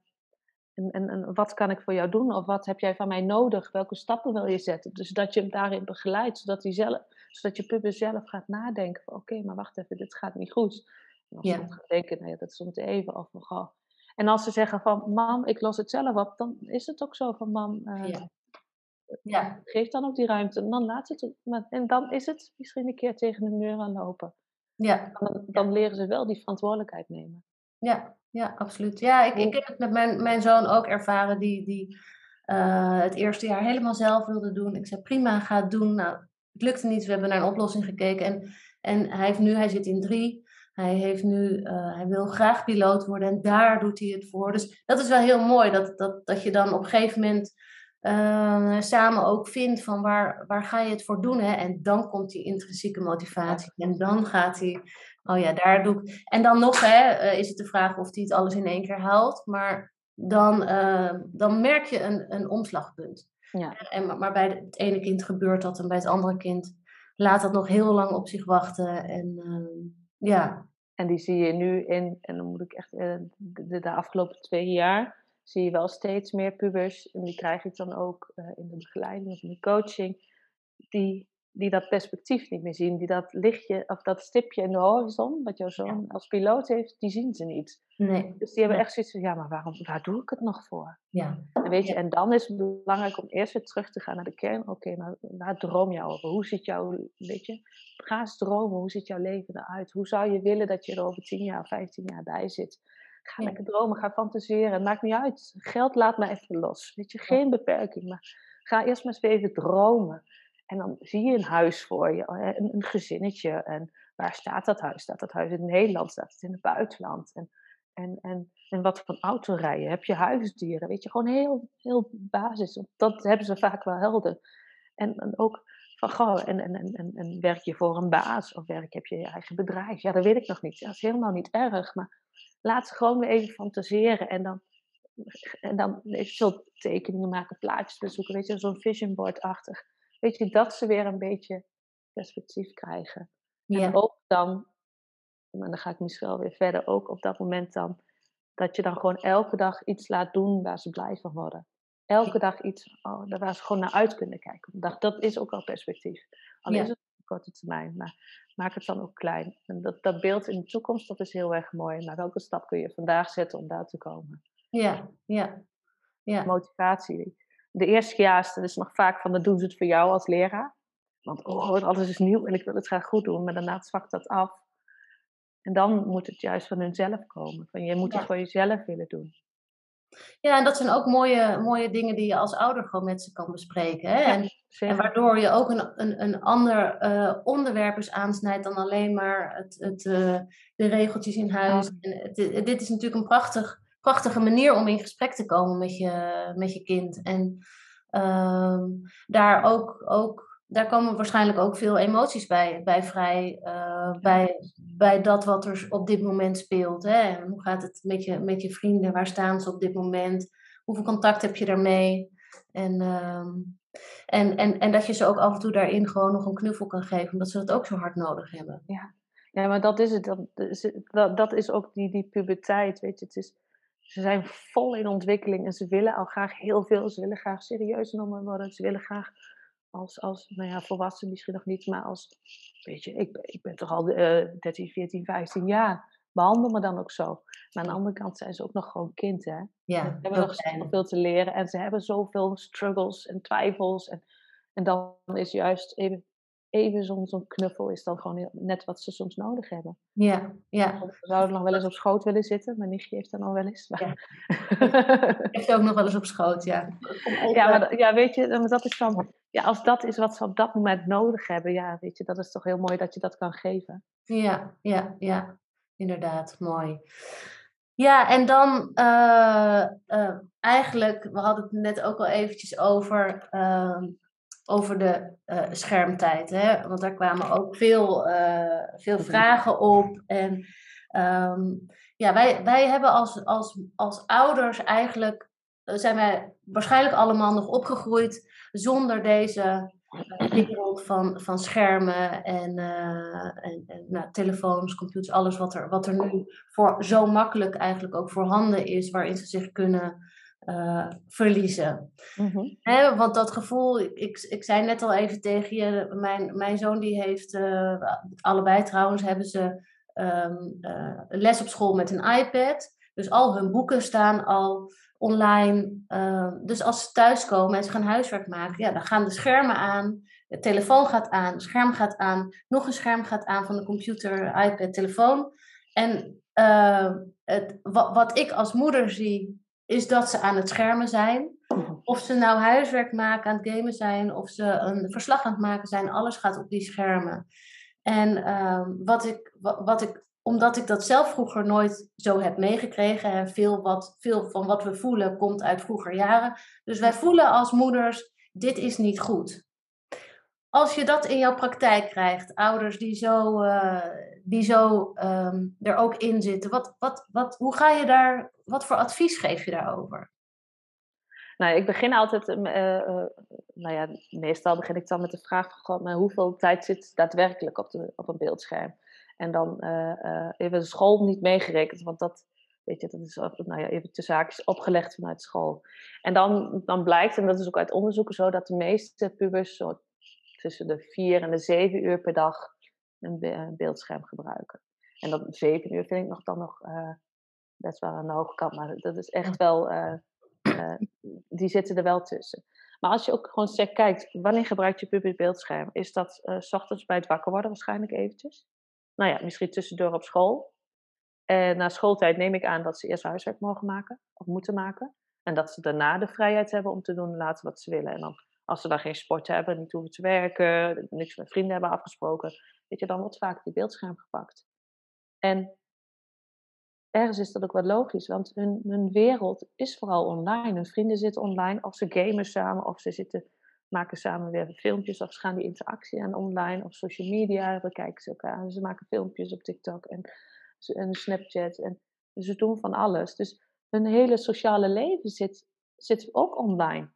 en, en, en, wat kan ik voor jou doen? Of wat heb jij van mij nodig? Welke stappen wil je zetten? Dus dat je hem daarin begeleidt, zodat, hij zelf, zodat je puber zelf gaat nadenken van, oké, okay, maar wacht even, dit gaat niet goed. En als ja. ze gaat denken, nou ja, dat stond even. Of, goh. En als ze zeggen van, mam, ik los het zelf op, dan is het ook zo van, mam, ja ja. Geef dan ook die ruimte. En dan laat het. En dan is het misschien een keer tegen de muur aan lopen. Ja. Dan, dan leren ze wel die verantwoordelijkheid nemen. Ja, ja absoluut. Ja, ik, ik heb het met mijn, mijn zoon ook ervaren, die, die uh, het eerste jaar helemaal zelf wilde doen. Ik zei prima, ga het doen. Nou, het lukte niet. We hebben naar een oplossing gekeken. En, en hij heeft nu, hij zit in drie. Hij, heeft nu, uh, hij wil graag piloot worden en daar doet hij het voor. Dus dat is wel heel mooi, dat, dat, dat je dan op een gegeven moment uh, samen ook vindt van waar, waar ga je het voor doen. Hè? En dan komt die intrinsieke motivatie. En dan gaat hij, oh ja, daar doe ik. En dan nog hè, uh, is het de vraag of hij het alles in één keer haalt. Maar dan, dan merk je een, een omslagpunt. Ja. En, maar bij het ene kind gebeurt dat en bij het andere kind laat dat nog heel lang op zich wachten. En ja. En die zie je nu in, en dan moet ik echt de, de afgelopen twee jaar zie je wel steeds meer pubers, en die krijg ik dan ook uh, in de begeleiding of in de coaching, die, die dat perspectief niet meer zien. Die dat lichtje of dat stipje in de horizon, wat jouw zoon als piloot heeft, die zien ze niet. Nee. Dus die hebben echt zoiets van, ja, maar waarom, waar doe ik het nog voor? Ja. En, weet je, en dan is het belangrijk om eerst weer terug te gaan naar de kern. Oké, maar waar droom je over? Hoe ziet jouw, weet je, ga eens dromen. Hoe ziet jouw leven eruit? Hoe zou je willen dat je er over 10 jaar, 15 jaar bij zit? Ga lekker dromen, ga fantaseren. Het maakt niet uit. Geld laat me even los. Weet je, geen beperking. Maar ga eerst maar eens even dromen. En dan zie je een huis voor je, een, een gezinnetje. En waar staat dat huis? Staat dat huis in Nederland? Staat het in het buitenland? En, en, en, en wat voor auto rijden? Heb je huisdieren? Weet je, gewoon heel, heel basis. Dat hebben ze vaak wel helder. En, ook van, goh, en, en, en, en werk je voor een baas? Of werk, heb je je eigen bedrijf? Ja, dat weet ik nog niet. Dat is helemaal niet erg. Maar laat ze gewoon weer even fantaseren. En dan, en dan zo tekeningen maken, plaatjes bezoeken, weet je, zo'n vision board-achtig. Weet je, dat ze weer een beetje perspectief krijgen. Ja. En ook dan, maar dan ga ik misschien wel weer verder, ook op dat moment dan, dat je dan gewoon elke dag iets laat doen waar ze blij van worden. Elke dag iets oh, waar ze gewoon naar uit kunnen kijken. Dat, dat is ook al perspectief. Al Ja. is het op korte termijn, maar maak het dan ook klein. En dat, dat beeld in de toekomst, dat is heel erg mooi. Maar welke stap kun je vandaag zetten om daar te komen? Ja, ja. Ja, Motivatie. De eerste jaar is nog vaak van, dan doen ze het voor jou als leraar. Want oh, alles is nieuw en ik wil het graag goed doen. Maar daarna zwakt dat af. En dan moet het juist van hunzelf komen. Van, je moet Ja. het voor jezelf willen doen. ja, en dat zijn ook mooie, mooie dingen die je als ouder gewoon met ze kan bespreken. Hè? En, waardoor je ook een, een, een ander eh, onderwerp eens aansnijdt dan alleen maar het, het, eh, de regeltjes in huis. En het- dit is natuurlijk een prachtig, prachtige manier om in gesprek te komen met je, met je kind. En ehm, daar, ook, ook, daar komen waarschijnlijk ook veel emoties bij, bij vrij. eh, bij, bij dat wat er op dit moment speelt. Hè? En Hoe gaat het met je, met je vrienden? Waar staan ze op dit moment? Hoeveel contact heb je daarmee? En ehm, En, en, en dat je ze ook af en toe daarin gewoon nog een knuffel kan geven, omdat ze dat ook zo hard nodig hebben. Ja, ja maar dat is het. Dat, dat, dat is ook die, die puberteit, weet je. Het is, ze zijn vol in ontwikkeling en ze willen al graag heel veel. Ze willen graag serieus genomen worden. Ze willen graag als, als nou ja, volwassen misschien nog niet, maar als, weet je, ik, ik ben toch al uh, 13, 14, 15 jaar. Behandel me dan ook zo. Maar aan de andere kant zijn ze ook nog gewoon kind, hè. Ja, ze hebben nog zoveel te leren en ze hebben zoveel struggles en twijfels. En, en dan is juist even even zo'n knuffel is dan gewoon net wat ze soms nodig hebben. Ja, ja. We zouden nog wel eens op schoot willen zitten. Mijn nichtje heeft dan al wel eens. Ja. heeft ook nog wel eens op schoot, ja. Ja, maar ja, weet je, dat is dan, ja, als dat is wat ze op dat moment nodig hebben, ja, weet je, dat is toch heel mooi dat je dat kan geven. Ja, ja, ja. Inderdaad, mooi. Ja, en dan uh, uh, eigenlijk, we hadden het net ook al eventjes over, uh, over de uh, schermtijd. Hè? Want daar kwamen ook veel, uh, veel vragen op. En um, ja, wij, wij hebben als, als, als ouders eigenlijk, eh, zijn wij waarschijnlijk allemaal nog opgegroeid zonder deze wereld van, van schermen en, en, en nou, telefoons, computers, alles wat er, wat er nu voor zo makkelijk eigenlijk ook voorhanden is, waarin ze zich kunnen uh, verliezen. Mm want dat gevoel, ik, ik zei net al even tegen je, mijn, mijn zoon die heeft, uh, allebei trouwens, hebben ze um, uh, les op school met een iPad. Dus al hun boeken staan al online. Ehm, dus als ze thuiskomen en ze gaan huiswerk maken, ja, dan gaan de schermen aan. De telefoon gaat aan, het scherm gaat aan, nog een scherm gaat aan van de computer, iPad, telefoon. En het, wat, wat ik als moeder zie, is dat ze aan het schermen zijn. Mhm. Of ze nou huiswerk maken, aan het gamen zijn, of ze een verslag aan het maken zijn, alles gaat op die schermen. En uh, wat, ik, wat, ik, omdat ik dat zelf vroeger nooit zo heb meegekregen, en veel, wat, veel van wat we voelen komt uit vroeger jaren. Dus wij voelen als moeders, dit is niet goed. Als je dat in jouw praktijk krijgt, ouders die zo, uh, die zo um, er ook in zitten, wat, wat, wat, hoe ga je daar, wat voor advies geef je daarover? Nou, ik begin altijd, uh, uh, nou ja, meestal begin ik dan met de vraag van hoeveel tijd zit daadwerkelijk op, de, op een beeldscherm? En dan even de school niet meegerekend, want dat, weet je, dat is nou ja, even opgelegd vanuit school. En dan, dan blijkt, en dat is ook uit onderzoeken zo, dat de meeste pubers tussen de vier en de zeven uur per dag een beeldscherm gebruiken. En dat zeven uur vind ik nog dan nog uh, best wel aan de hoge kant, maar dat is echt wel, uh, uh, die zitten er wel tussen. Maar als je ook gewoon zegt, kijkt, wanneer gebruikt je puber beeldscherm? Is dat s ochtends bij het wakker worden waarschijnlijk eventjes? Nou ja, misschien tussendoor op school. En na schooltijd neem ik aan dat ze eerst huiswerk mogen maken, of moeten maken. En dat ze daarna de vrijheid hebben om te doen laten wat ze willen. En dan als ze dan geen sport hebben, niet hoeven te werken, niks met vrienden hebben afgesproken, weet je, dan wordt vaak die beeldscherm gepakt. En ergens is dat ook wel logisch, want hun, hun wereld is vooral online. Hun vrienden zitten online, of ze gamen samen, of ze zitten, maken samen weer filmpjes, of ze gaan die interactie aan online, of social media, bekijken ze elkaar. Ze maken filmpjes op TikTok en, en Snapchat. En ze doen van alles. Dus hun hele sociale leven zit, zit ook online.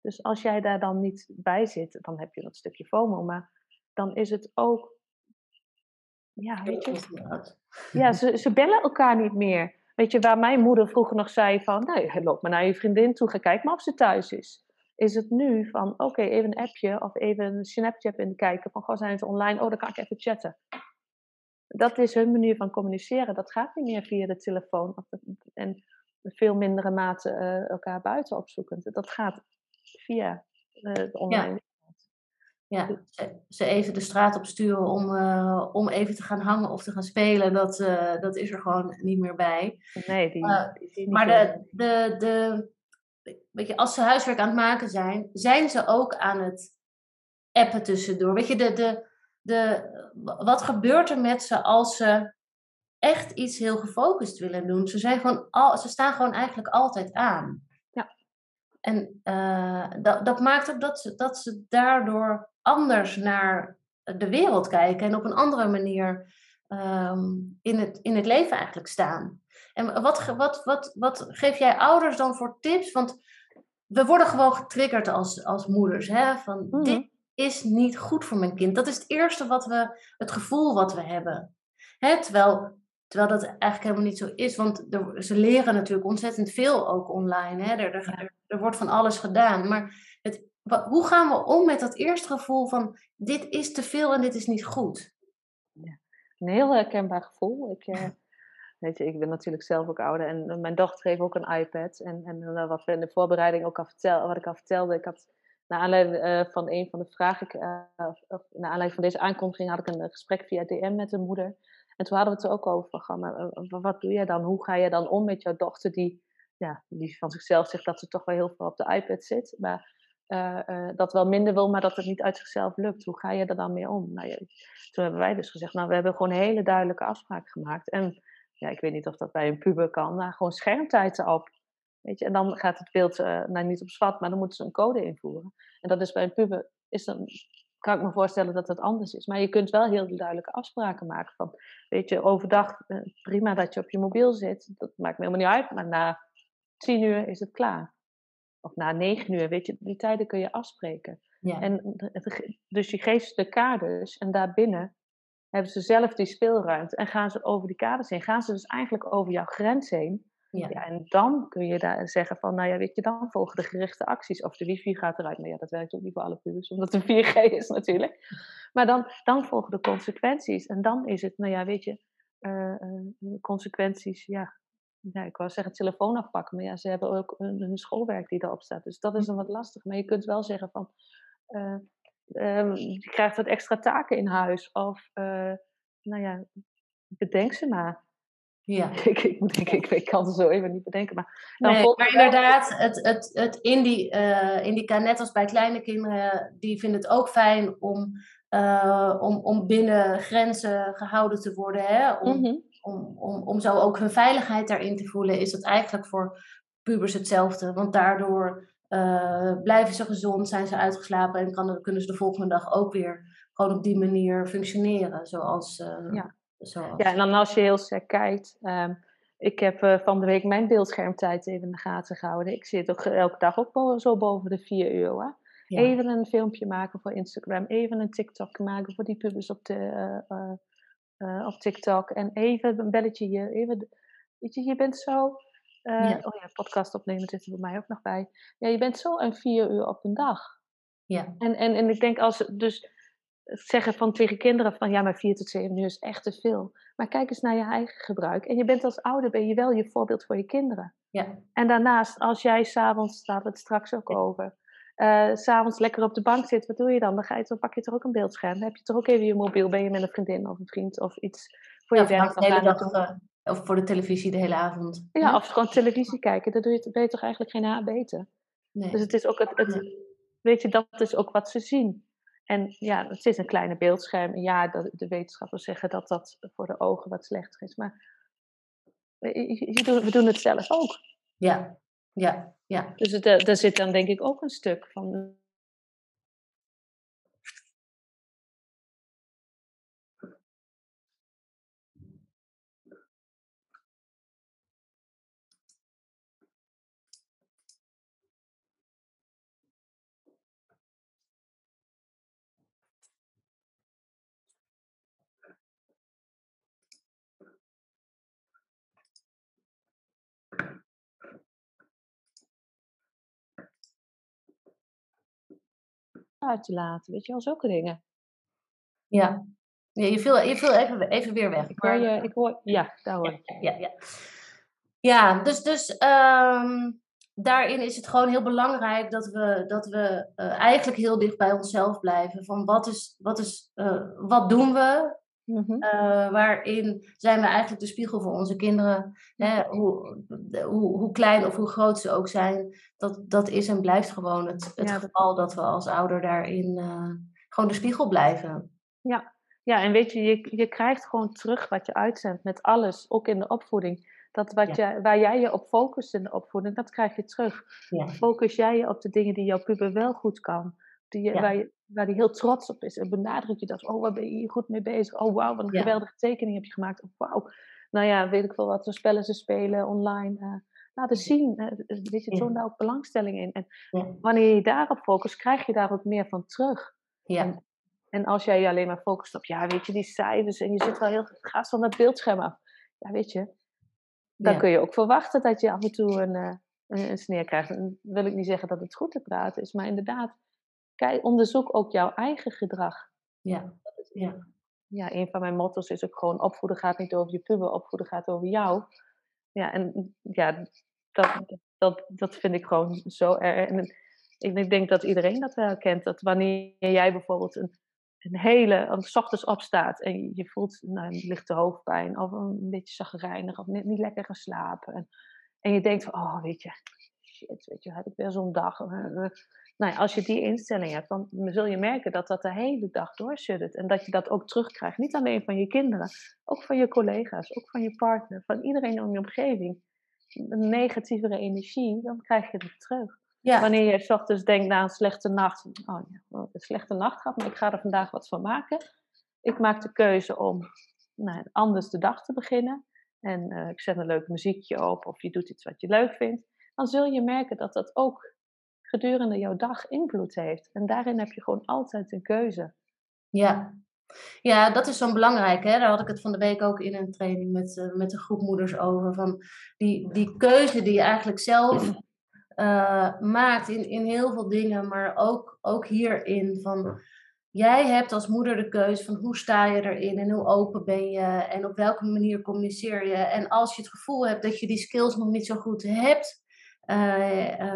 Dus als jij daar dan niet bij zit, dan heb je dat stukje FOMO. Maar dan is het ook. Ja, weet je. Ja, ze, ze bellen elkaar niet meer. Weet je, waar mijn moeder vroeger nog zei van, nou, loop maar naar je vriendin toe, ga kijken maar of ze thuis is. Is het nu van, oké, even een appje of even een Snapchat in kijken van, goh, zijn ze online? Oh, dan kan ik even chatten. Dat is hun manier van communiceren. Dat gaat niet meer via de telefoon of en veel mindere mate uh, elkaar buiten opzoeken. Dat gaat via uh, de online ja. Ja, ze even de straat op sturen om, uh, om even te gaan hangen of te gaan spelen, dat, uh, dat is er gewoon niet meer bij. Nee, die, die maar de, de, de, weet je, als ze huiswerk aan het maken zijn, zijn ze ook aan het appen tussendoor. Weet je, de, de, de, wat gebeurt er met ze als ze echt iets heel gefocust willen doen? Ze, zijn gewoon al, ze staan gewoon eigenlijk altijd aan. En uh, dat, dat maakt ook dat ze, dat ze daardoor anders naar de wereld kijken en op een andere manier um, in, het, in het leven eigenlijk staan. En wat, wat, wat, wat geef jij ouders dan voor tips? Want we worden gewoon getriggerd als, als moeders. Hè? Van, Mhm. dit is niet goed voor mijn kind. Dat is het eerste wat we, het gevoel wat we hebben. Hè? Terwijl, terwijl dat eigenlijk helemaal niet zo is. Want er, ze leren natuurlijk ontzettend veel ook online. Hè? Er, er, er, er wordt van alles gedaan. Maar hoe gaan we om met dat eerste gevoel van dit is te veel en dit is niet goed? Een heel herkenbaar gevoel. Ik, eh, weet je, ik ben natuurlijk zelf ook ouder en eh, mijn dochter heeft ook een iPad. En, en eh, wat we in de voorbereiding ook al vertel, wat ik al vertelde, ik had naar aanleiding van een van de vragen, of, naar aanleiding van deze aankondiging, had ik een gesprek via DM met een moeder. En toen hadden we het er ook over van, wat doe jij dan? Hoe ga je dan om met jouw dochter die, ja, die van zichzelf zegt dat ze toch wel heel veel op de iPad zit, maar eh, eh, dat wel minder wil, maar dat het niet uit zichzelf lukt. Hoe ga je er dan mee om? Nou, toen hebben wij dus gezegd, nou, we hebben gewoon een hele duidelijke afspraak gemaakt. En ja, ik weet niet of dat bij een puber kan, maar gewoon schermtijd erop. Weet je, en dan gaat het beeld eh, nou, niet op zwart, maar dan moeten ze een code invoeren. En dat is bij een puber, is dan, kan ik me voorstellen dat het anders is. Maar je kunt wel heel duidelijke afspraken maken van, weet je, overdag prima dat je op je mobiel zit, dat maakt me helemaal niet uit, maar na tien uur is het klaar. Of na negen uur, weet je, die tijden kun je afspreken. Ja. En dus je geeft ze de kaders en daarbinnen hebben ze zelf die speelruimte. En gaan ze over die kaders heen, gaan ze dus eigenlijk over jouw grens heen. Ja. Ja, en dan kun je daar zeggen van, nou ja, weet je, dan volgen de gerichte acties. Of de wifi gaat eruit. Maar ja, dat werkt ook niet voor alle pubers, omdat het 4G is natuurlijk. Maar dan, dan volgen de consequenties. En dan is het, nou ja, weet je, eh, eh, consequenties, ja. Ja, ik wou zeggen telefoon afpakken, maar ja, ze hebben ook hun, schoolwerk die erop staat. Dus dat is dan wat lastig. Maar je kunt wel zeggen van, eh, ehm, je krijgt wat extra taken in huis. Of, eh, nou ja, bedenk ze maar. ja. ik, ik, moet ik, ik kan ze zo even niet bedenken. Maar dan Nee, volgt maar er inderdaad, het, het, het indi, eh, indica, net als bij kleine kinderen, die vinden het ook fijn om, om, om binnen grenzen gehouden te worden. Hè? Om, Mhm. Om, om, om zo ook hun veiligheid daarin te voelen, is dat eigenlijk voor pubers hetzelfde. Want daardoor eh, blijven ze gezond, zijn ze uitgeslapen en kan, kunnen ze de volgende dag ook weer gewoon op die manier functioneren. Zoals, eh, Ja. zoals Ja, en dan als je heel sec kijkt. ehm, ik heb eh, van de week mijn beeldschermtijd even in de gaten gehouden. Ik zit ook elke dag ook zo boven de 4 uur. Hè? Ja. Even een filmpje maken voor Instagram. Even een TikTok maken voor die pubers op, de, eh, op TikTok. En even een belletje hier. Even, weet je, je bent zo... eh, Ja. Oh ja, podcast opnemen zit er bij mij ook nog bij. Ja, je bent zo een vier uur op een dag. ja. En, en, en ik denk als dus zeggen van tegen kinderen van ja, maar vier tot zeven uur is echt te veel. Maar kijk eens naar je eigen gebruik. En je bent als ouder ben je wel je voorbeeld voor je kinderen. ja. En daarnaast, als jij s'avonds, daar we het straks ook over, eh, s s'avonds lekker op de bank zit, wat doe je dan? Dan, ga je, dan pak je toch ook een beeldscherm. Dan heb je toch ook even je mobiel, ben je met een vriendin of een vriend of iets voor je werk. de hele dag, eh, of voor de televisie de hele avond. Ja, of gewoon televisie kijken, dan doe je, ben je toch eigenlijk geen haar beter. Nee. Dus het is ook het, het, weet je, dat is ook wat ze zien. En ja, het is een kleine beeldscherm. En ja, de, wetenschappers zeggen dat dat voor de ogen wat slechter is. Maar doet- we doen het zelf ook. Ja, ja, ja. Dus eh, daar zit dan denk ik ook een stuk van. Uit te laten, weet je wel, zulke dingen. ja. ja je viel, je viel even, even weer weg. Ik hoor je, ik hoor, ja, daar hoor ik. ja, ja. ja, dus, dus ehm, daarin is het gewoon heel belangrijk dat we, dat we eh, eigenlijk heel dicht bij onszelf blijven. Van wat, is, wat, is, eh, wat doen we? Mhm. Eh, waarin zijn we eigenlijk de spiegel voor onze kinderen. Hè? Hoe, hoe, hoe klein of hoe groot ze ook zijn. Dat, dat is en blijft gewoon het, het Ja, geval dat we als ouder daarin eh, gewoon de spiegel blijven. Ja, en weet je, je, je krijgt gewoon terug wat je uitzendt met alles, ook in de opvoeding. Dat wat jij, waar jij je op focust in de opvoeding, dat krijg je terug. Ja. Focus jij je op de dingen die jouw puber wel goed kan. Die, Ja. waar, je, waar die heel trots op is. En benadruk je dat. Oh, waar ben je hier goed mee bezig? Oh, wauw, wat een Ja. geweldige tekening heb je gemaakt. Oh, wauw. Nou ja, weet ik wel wat voor spellen ze spelen online. eh, laten zien. Uh, weet je, toon daar ook belangstelling in. En wanneer je daarop focust, krijg je daar ook meer van terug. Ja. En, en als jij je alleen maar focust op, ja, weet je, die cijfers en je zit wel heel gaas van dat beeldscherm af. Ja, weet je, dan Ja. kun je ook verwachten dat je af en toe een, een, een sneer krijgt. En dan wil ik niet zeggen dat het goed te praten is, maar inderdaad, kijk, onderzoek ook jouw eigen gedrag. Ja. Ja. Ja, een van mijn motto's is ook gewoon opvoeden gaat niet over je puber, opvoeden gaat over jou. Ja, en ja, dat, dat, dat vind ik gewoon zo erg. En ik ik denk dat iedereen dat wel kent. Dat wanneer jij bijvoorbeeld een, een hele, een, ochtends opstaat en je voelt nou, een lichte hoofdpijn of een beetje zagrijnig of net niet lekker geslapen. En, en je denkt van, oh weet je, shit, weet je, heb ik weer zo'n dag. Nou ja, als je die instelling hebt, dan zul je merken dat dat de hele dag doorsuddert. En dat je dat ook terugkrijgt. Niet alleen van je kinderen, ook van je collega's, ook van je partner, van iedereen in je omgeving. Een negatievere energie, dan krijg je het terug. Ja. Wanneer je 's ochtends denkt na een slechte nacht, oh ja, een slechte nacht gehad, maar ik ga er vandaag wat van maken. Ik maak de keuze om nou, anders de dag te beginnen. En eh, ik zet een leuk muziekje op of je doet iets wat je leuk vindt. Dan zul je merken dat dat ook gedurende jouw dag invloed heeft. En daarin heb je gewoon altijd een keuze. Ja. Ja, dat is zo'n belangrijk. Hè? Daar had ik het van de week ook in een training met, eh, met een groep moeders over. Van die, die keuze die je eigenlijk zelf eh, maakt in, in heel veel dingen, maar ook, ook hierin. Van, jij hebt als moeder de keuze van hoe sta je erin en hoe open ben je en op welke manier communiceer je. En als je het gevoel hebt dat je die skills nog niet zo goed hebt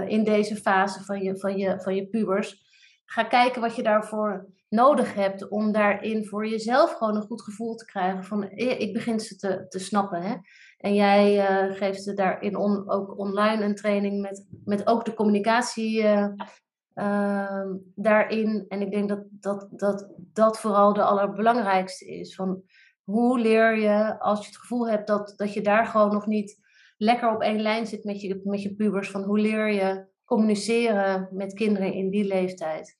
in deze fase van je, van, je, van je pubers, ga kijken wat je daarvoor nodig hebt om daarin voor jezelf gewoon een goed gevoel te krijgen van eh, ik begin ze te, te snappen. Hè? En jij eh, geeft ze daarin ook online een training met, met ook de communicatie eh, ehm, daarin. En ik denk dat dat, dat dat vooral de allerbelangrijkste is. Van hoe leer je als je het gevoel hebt dat, dat je daar gewoon nog niet lekker op één lijn zit met je, met je pubers. Van hoe leer je communiceren met kinderen in die leeftijd.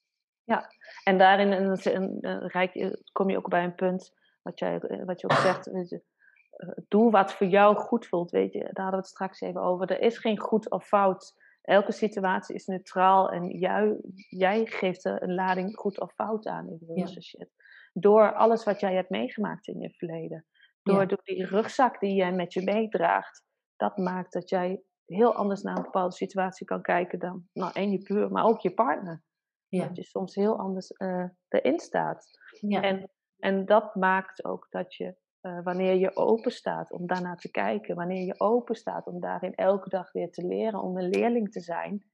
En daarin een, een, een rijk, kom je ook bij een punt, wat, jij, wat je ook zegt, eh, doe wat voor jou goed voelt, weet je. Daar hadden we het straks even over. Er is geen goed of fout. Elke situatie is neutraal en jij, jij geeft er een lading goed of fout aan. Ja. zo shit. Door alles wat jij hebt meegemaakt in je verleden. Door, Ja. door die rugzak die jij met je meedraagt. Dat maakt dat jij heel anders naar een bepaalde situatie kan kijken dan nou, en je puur, maar ook je partner. Ja, Dat je soms heel anders eh, erin staat. ja, En, en dat maakt ook dat je, eh, wanneer je open staat om daarnaar te kijken, wanneer je open staat om daarin elke dag weer te leren, om een leerling te zijn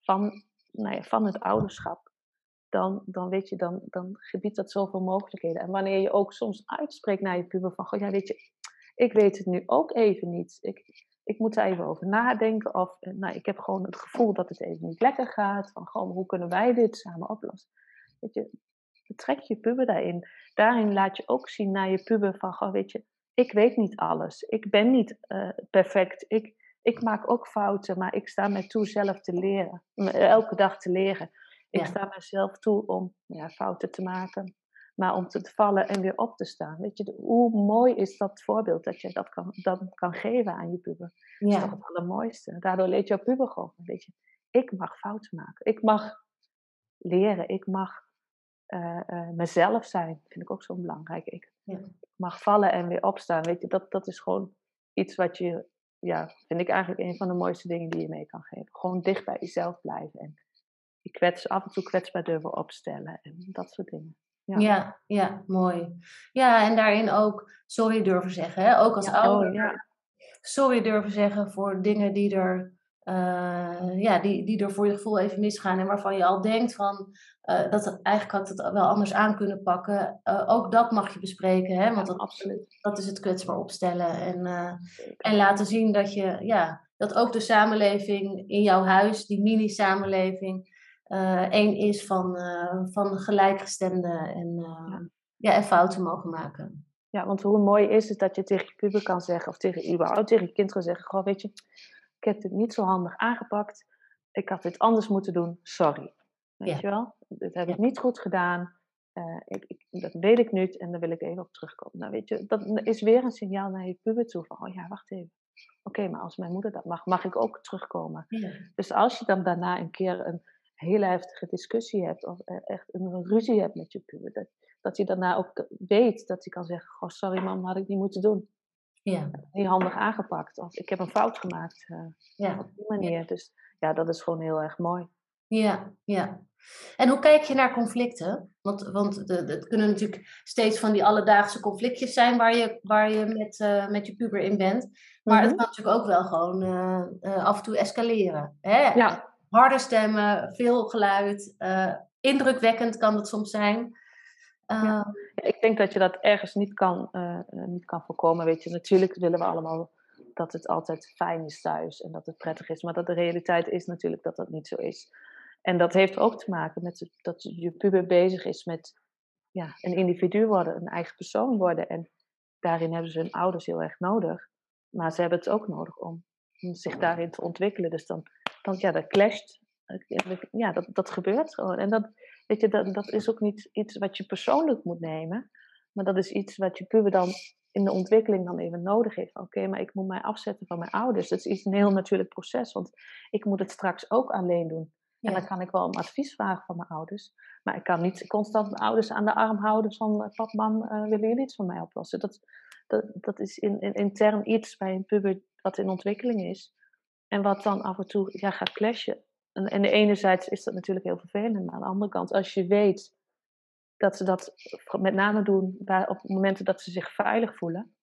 van, nou ja, van het ouderschap, dan, dan weet je, dan, dan gebiedt dat zoveel mogelijkheden. En wanneer je ook soms uitspreekt naar je puber van, goh, ja, weet je, ik weet het nu ook even niet. Ik, ik moet er even over nadenken. Of eh, nou, ik heb gewoon het gevoel dat het even niet lekker gaat. Van, goh, hoe kunnen wij dit samen oplossen? Weet je, betrek je puber daarin. Daarin laat je ook zien naar je puber van, goh, weet je, ik weet niet alles. Ik ben niet eh, perfect. Ik, ik maak ook fouten, maar ik sta mij toe zelf te leren. Elke dag te leren. Ik Ja. sta mezelf toe om ja, fouten te maken, maar om te vallen en weer op te staan. Weet je, hoe mooi is dat voorbeeld dat je dat kan, dat kan geven aan je puber? Dat is toch het allermooiste. Daardoor leert jouw puber gewoon, weet je, ik mag fouten maken. Ik mag leren. Ik mag eh, eh, mezelf zijn. Vind ik ook zo belangrijk. Ik Ja. mag vallen en weer opstaan. Weet je, dat, dat is gewoon iets wat je, ja, vind ik eigenlijk een van de mooiste dingen die je mee kan geven. Gewoon dicht bij jezelf blijven en je kwets, af en toe kwetsbaar durven opstellen en dat soort dingen. Ja. ja, ja, mooi. Ja, en daarin ook sorry durven zeggen. Hè? Ook als Ja, ouder. oh, ja. Sorry durven zeggen voor dingen die er, eh, ja, die, die er voor je gevoel even misgaan. En waarvan je al denkt van, eh, dat het, eigenlijk had het wel anders aan kunnen pakken. Eh, ook dat mag je bespreken. Hè? Want dat, absoluut. dat is het kwetsbaar opstellen. En, en laten zien dat je, ja, dat ook de samenleving in jouw huis, die mini-samenleving, één is van, eh, van gelijkgestemden en, eh, Ja. ja, en fouten mogen maken. Ja, want hoe mooi is het dat je tegen je puber kan zeggen, of tegen überhaupt tegen je kind kan zeggen, goh, weet je, ik heb dit niet zo handig aangepakt, ik had dit anders moeten doen, sorry. Weet Ja. je wel? Dit heb ik Ja. niet goed gedaan, eh, ik, ik, dat weet ik nu en daar wil ik even op terugkomen. Nou weet je, dat is weer een signaal naar je puber toe van, oh ja, wacht even, Oké, maar als mijn moeder dat mag, mag ik ook terugkomen. Ja. Dus als je dan daarna een keer een hele heftige discussie hebt, of eh, echt een ruzie hebt met je puber, dat, dat je daarna ook weet dat je kan zeggen: Goh, sorry mam, had ik niet moeten doen. Ja. Niet handig aangepakt. Of ik heb een fout gemaakt. eh, Ja. op die manier. Dus ja, dat is gewoon heel erg mooi. Ja, ja. En hoe kijk je naar conflicten? Want, want het kunnen natuurlijk steeds van die alledaagse conflictjes zijn waar je, waar je met, eh, met je puber in bent. Maar het Mhm. kan natuurlijk ook wel gewoon eh, af en toe escaleren. Hè? Ja. Harde stemmen, veel geluid, eh, indrukwekkend kan het soms zijn. Eh, Ja, Ik denk dat je dat ergens niet kan, eh, eh, niet kan voorkomen. Weet je, natuurlijk willen we allemaal dat het altijd fijn is thuis en dat het prettig is. Maar dat de realiteit is natuurlijk dat dat niet zo is. En dat heeft ook te maken met dat je puber bezig is met ja, een individu worden, een eigen persoon worden. En daarin hebben ze hun ouders heel erg nodig. Maar ze hebben het ook nodig om, om zich daarin te ontwikkelen. Dus dan, dan ja, dat clasht. Ja, dat, dat gebeurt gewoon. En dat, weet je, dat, dat is ook niet iets wat je persoonlijk moet nemen. Maar dat is iets wat je puber dan in de ontwikkeling dan even nodig heeft. Oké, maar ik moet mij afzetten van mijn ouders. Dat is iets, een heel natuurlijk proces. Want ik moet het straks ook alleen doen. En dan kan ik wel om advies vragen van mijn ouders. Maar ik kan niet constant mijn ouders aan de arm houden van... eh, Pap, mam, eh, willen jullie iets voor mij oplossen? Dat, dat, dat is in, in, intern iets bij een puber wat in ontwikkeling is. En wat dan af en toe ja, gaat clashen. En, en de enerzijds is dat natuurlijk heel vervelend. Maar aan de andere kant, als je weet dat ze dat met name doen... Waar, op momenten dat ze zich veilig voelen...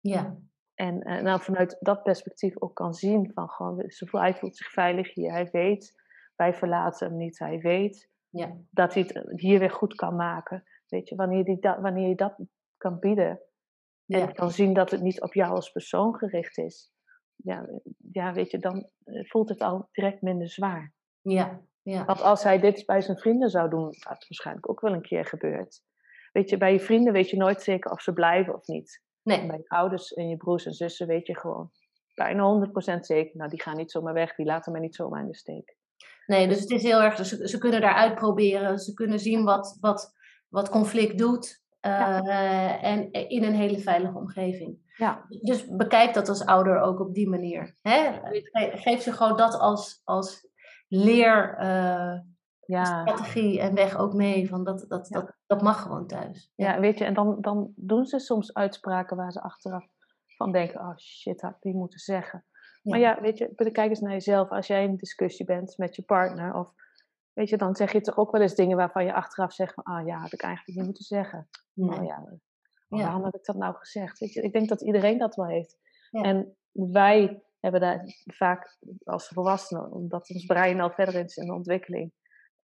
ja, En eh, nou, vanuit dat perspectief ook kan zien van gewoon, ze voelt- hij voelt zich veilig hier. Hij weet, wij verlaten hem niet. Hij weet ja, dat hij het hier weer goed kan maken. Weet je, wanneer, die dat, wanneer je dat kan bieden. En ja, kan zien dat het niet op jou als persoon gericht is. Ja, ja weet je, dan eh, voelt het al direct minder zwaar. ja, ja, Want als hij dit bij zijn vrienden zou doen, wat waarschijnlijk ook wel een keer gebeurt. Weet je, bij je vrienden weet je nooit zeker of ze blijven of niet. En nee, bij je ouders en je broers en zussen weet je gewoon bijna 100% zeker. Nou, die gaan niet zomaar weg, die laten mij niet zomaar in de steek. nee, dus het is heel erg, ze, ze kunnen daar uitproberen, ze kunnen zien wat, wat, wat conflict doet eh, en in een hele veilige omgeving. Ja, Dus bekijk dat als ouder ook op die manier. Hè? Ge- Geef ze gewoon dat als, als leerstrategie ja, en weg ook mee. Van dat, dat, Ja. dat, dat mag gewoon thuis. ja, weet je, en dan, dan doen ze soms uitspraken waar ze achteraf van denken, oh shit, had ik die moeten zeggen. Maar ja, weet je, kijk eens naar jezelf. Als jij in een discussie bent met je partner, of weet je, dan zeg je toch ook wel eens dingen waarvan je achteraf zegt van, ah ja, had ik eigenlijk niet moeten zeggen. Oh ja, Ja. waarom heb ik dat nou gezegd? Weet je, ik denk dat iedereen dat wel heeft. En wij hebben daar vaak als volwassenen, omdat ons brein al verder is in de ontwikkeling,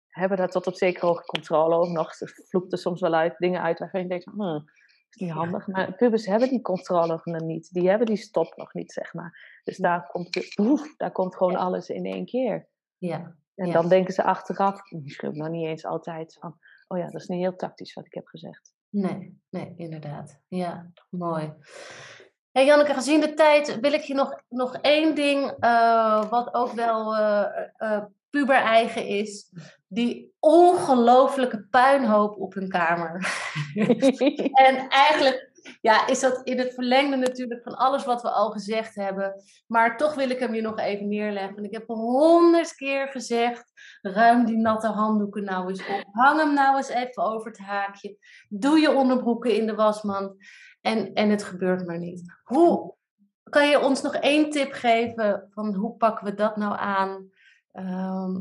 hebben daar tot op zekere hoogte controle ook nog. Ze vloekt er soms wel uit, dingen uit waarvan je denkt, van, hmm, is niet handig. Maar pubers hebben die controle nog niet. Die hebben die stop nog niet, zeg maar. Dus daar komt, de, daar komt gewoon alles in één keer. Ja. En Ja. dan denken ze achteraf, misschien nog niet eens altijd, van, oh ja, dat is niet heel tactisch wat ik heb gezegd. Nee, nee, inderdaad. Ja, mooi. Hey Janneke, gezien de tijd wil ik je nog, nog één ding, eh, wat ook wel eh eh, puber-eigen is. Die ongelofelijke puinhoop op hun kamer. En eigenlijk ja, is dat in het verlengde natuurlijk van alles wat we al gezegd hebben. Maar toch wil ik hem je nog even neerleggen. Ik heb honderd keer gezegd, ruim die natte handdoeken nou eens op. Hang hem nou eens even over het haakje. Doe je onderbroeken in de wasmand. En, en het gebeurt maar niet. Hoe kan je ons nog één tip geven van hoe pakken we dat nou aan? Ehm,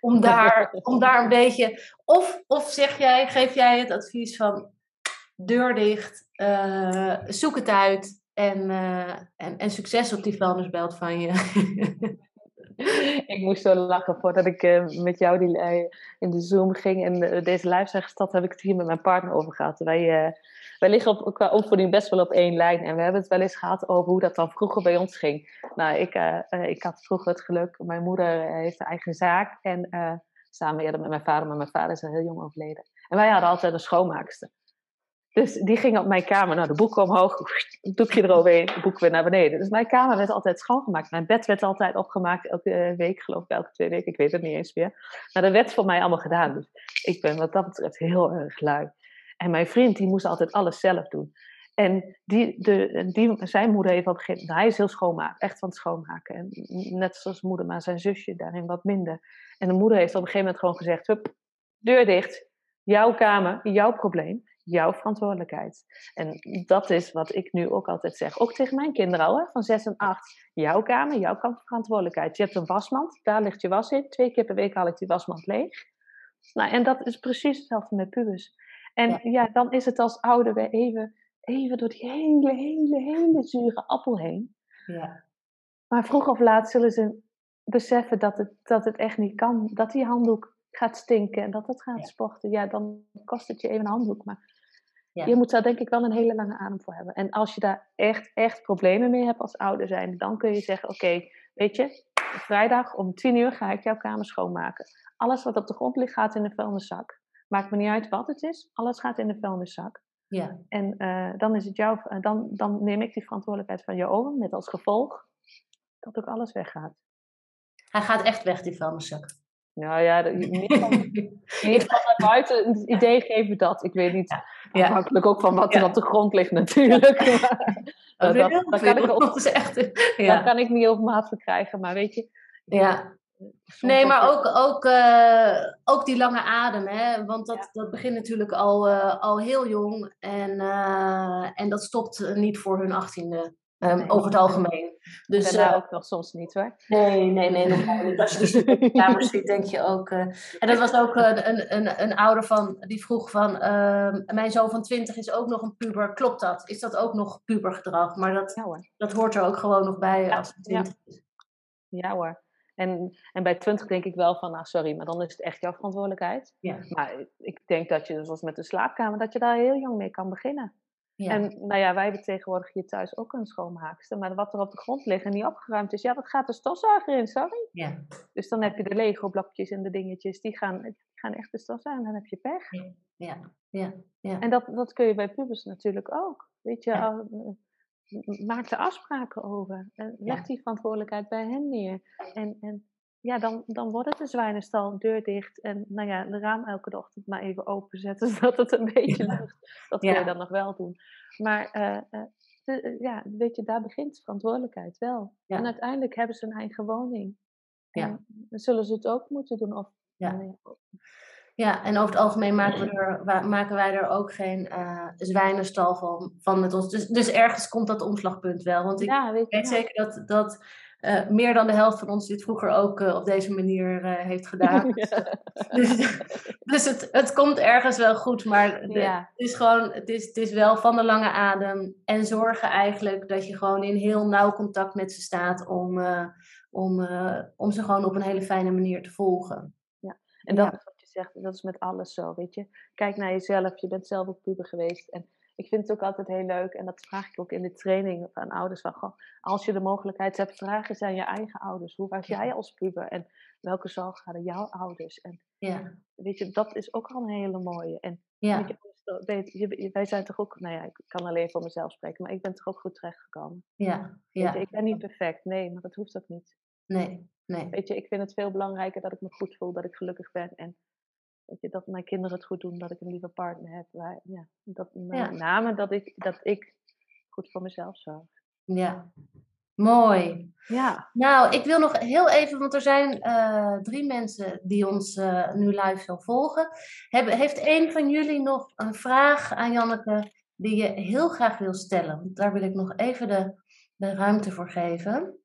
om, daar, om daar een beetje. Of, of zeg jij, geef jij het advies van deur dicht, eh, zoek het uit en, eh, en, en succes op die vuilnisbelt van je. ik moest zo lachen voordat ik eh, met jou die, in de Zoom ging en deze live zijn gestapt, heb ik het hier met mijn partner over gehad. Wij, wij liggen op, qua opvoeding best wel op één lijn en we hebben het wel eens gehad over hoe dat dan vroeger bij ons ging. Nou, ik, ik had vroeger het geluk, mijn moeder heeft een eigen zaak en samen eerder met mijn vader, maar mijn vader is al heel jong overleden. En wij hadden altijd een schoonmaakster. Dus die ging op mijn kamer, nou de boeken omhoog, doekje eroverheen, de boeken weer naar beneden. Dus mijn kamer werd altijd schoongemaakt. Mijn bed werd altijd opgemaakt, elke week geloof ik, elke twee weken, ik weet het niet eens meer. Maar dat werd voor mij allemaal gedaan. Dus ik ben wat dat betreft heel erg lui. En mijn vriend, die moest altijd alles zelf doen. En die, de, die, zijn moeder heeft op een gegeven hij is heel schoonmaak, echt van het schoonmaken. En net zoals moeder, maar zijn zusje daarin wat minder. En de moeder heeft op een gegeven moment gewoon gezegd, hup, deur dicht, jouw kamer, jouw probleem, jouw verantwoordelijkheid. En dat is wat ik nu ook altijd zeg, ook tegen mijn kinderen al, hè, van 6 en 8. Jouw kamer, jouw verantwoordelijkheid. Je hebt een wasmand, daar ligt je was in. Twee keer per week haal ik die wasmand leeg. Nou, en dat is precies hetzelfde met pubers. En ja, dan is het als ouder weer even even door die hele, hele, hele zure appel heen. Ja. Maar vroeg of laat zullen ze beseffen dat het, dat het echt niet kan. Dat die handdoek gaat stinken en dat het gaat sporten. Ja, dan kost het je even een handdoek. Maar ja. je moet daar denk ik wel een hele lange adem voor hebben. En als je daar echt, echt problemen mee hebt als ouder zijn, dan kun je zeggen: Oké, weet je, vrijdag om tien uur ga ik jouw kamer schoonmaken. Alles wat op de grond ligt gaat in de vuilniszak. Maakt me niet uit wat het is, alles gaat in de vuilniszak. Ja. En uh, dan, is het jouw, uh, dan, dan neem ik die verantwoordelijkheid van je over, met als gevolg dat ook alles weggaat. Hij gaat echt weg, die vuilniszak. Nou ja, niet van, niet van buiten het idee geven dat. Ik weet niet, ja. afhankelijk ook van wat er op de grond ligt natuurlijk. dat, dat, dat, kan ik, op, echt, dat kan ik niet over maat verkrijgen, maar weet je. Ja, Nee, maar ook, ook, uh, ook die lange adem, hè? want dat, dat begint natuurlijk al, uh, al heel jong en, uh, en dat stopt niet voor hun achttiende. Um, nee. Over het algemeen. Dus uh, ook nog soms niet hoor. Nee, nee, nee. Nog. Als je dus in de kamer denk je ook. Uh, en dat was ook een, een, een, een ouder van die vroeg van uh, mijn zoon van 20 is ook nog een puber. Klopt dat? Is dat ook nog pubergedrag? Maar dat, ja, dat hoort er ook gewoon nog bij ja, als het 20 is. Ja hoor. En, en bij 20 denk ik wel van, nou sorry, maar dan is het echt jouw verantwoordelijkheid. Ja. Maar ik denk dat je, zoals met de slaapkamer, dat je daar heel jong mee kan beginnen. Ja. En nou ja, wij hebben tegenwoordig hier thuis ook een schoonmaakster. Maar wat er op de grond ligt en niet opgeruimd is, ja, dat gaat de stofzuiger in, sorry. Ja. Dus dan heb je de Lego-blokjes en de dingetjes, die gaan, die gaan echt de stofzuiger en dan heb je pech. Ja, ja, ja. En dat, dat kun je bij pubers natuurlijk ook. Weet je, maak er afspraken over. leg die verantwoordelijkheid bij hen neer. En, en ja, dan, dan wordt het een zwijnenstal, deur dicht. En nou ja, de raam elke ochtend maar even openzetten, zodat het een beetje lucht. Dat kun je dan nog wel doen. Maar uh, uh, ja, weet je, daar begint verantwoordelijkheid wel. En uiteindelijk hebben ze een eigen woning. Dan zullen ze het ook moeten doen. Of, ja. Ja, en over het algemeen maken, we er, maken wij er ook geen uh, zwijnenstal van, van met ons. Dus, dus ergens komt dat omslagpunt wel. Want ik ja, weet, weet zeker dat, dat uh, meer dan de helft van ons dit vroeger ook uh, op deze manier heeft gedaan. dus, dus het, het komt ergens wel goed, maar de, ja. het, is gewoon, het, is, het is wel van de lange adem. En zorgen eigenlijk dat je gewoon in heel nauw contact met ze staat om, om, om ze gewoon op een hele fijne manier te volgen. Ja, en dat zegt, dat is met alles zo, weet je. Kijk naar jezelf, je bent zelf ook puber geweest. En ik vind het ook altijd heel leuk, en dat vraag ik ook in de training aan ouders, van, goh, als je de mogelijkheid hebt, vraag eens aan je eigen ouders. Hoe was jij als puber? En welke zorg hadden jouw ouders? En ja. weet je, dat is ook al een hele mooie. En ja. weet je, wij zijn toch ook, nou ja, ik kan alleen voor mezelf spreken, maar ik ben toch ook goed terechtgekomen. Ja, ja. Je, ik ben niet perfect, nee, maar dat hoeft ook niet. Nee, nee. Weet je, ik vind het veel belangrijker dat ik me goed voel, dat ik gelukkig ben. En Weet je, dat mijn kinderen het goed doen, dat ik een lieve partner heb. Waar, ja, dat, met name dat ik, dat ik goed voor mezelf zorg. Ja, mooi. Ja. Nou, ik wil nog heel even, want er zijn uh, drie mensen die ons uh, nu live zo volgen. Heb, heeft een van jullie nog een vraag aan Janneke die je heel graag wil stellen? Want daar wil ik nog even de, de ruimte voor geven.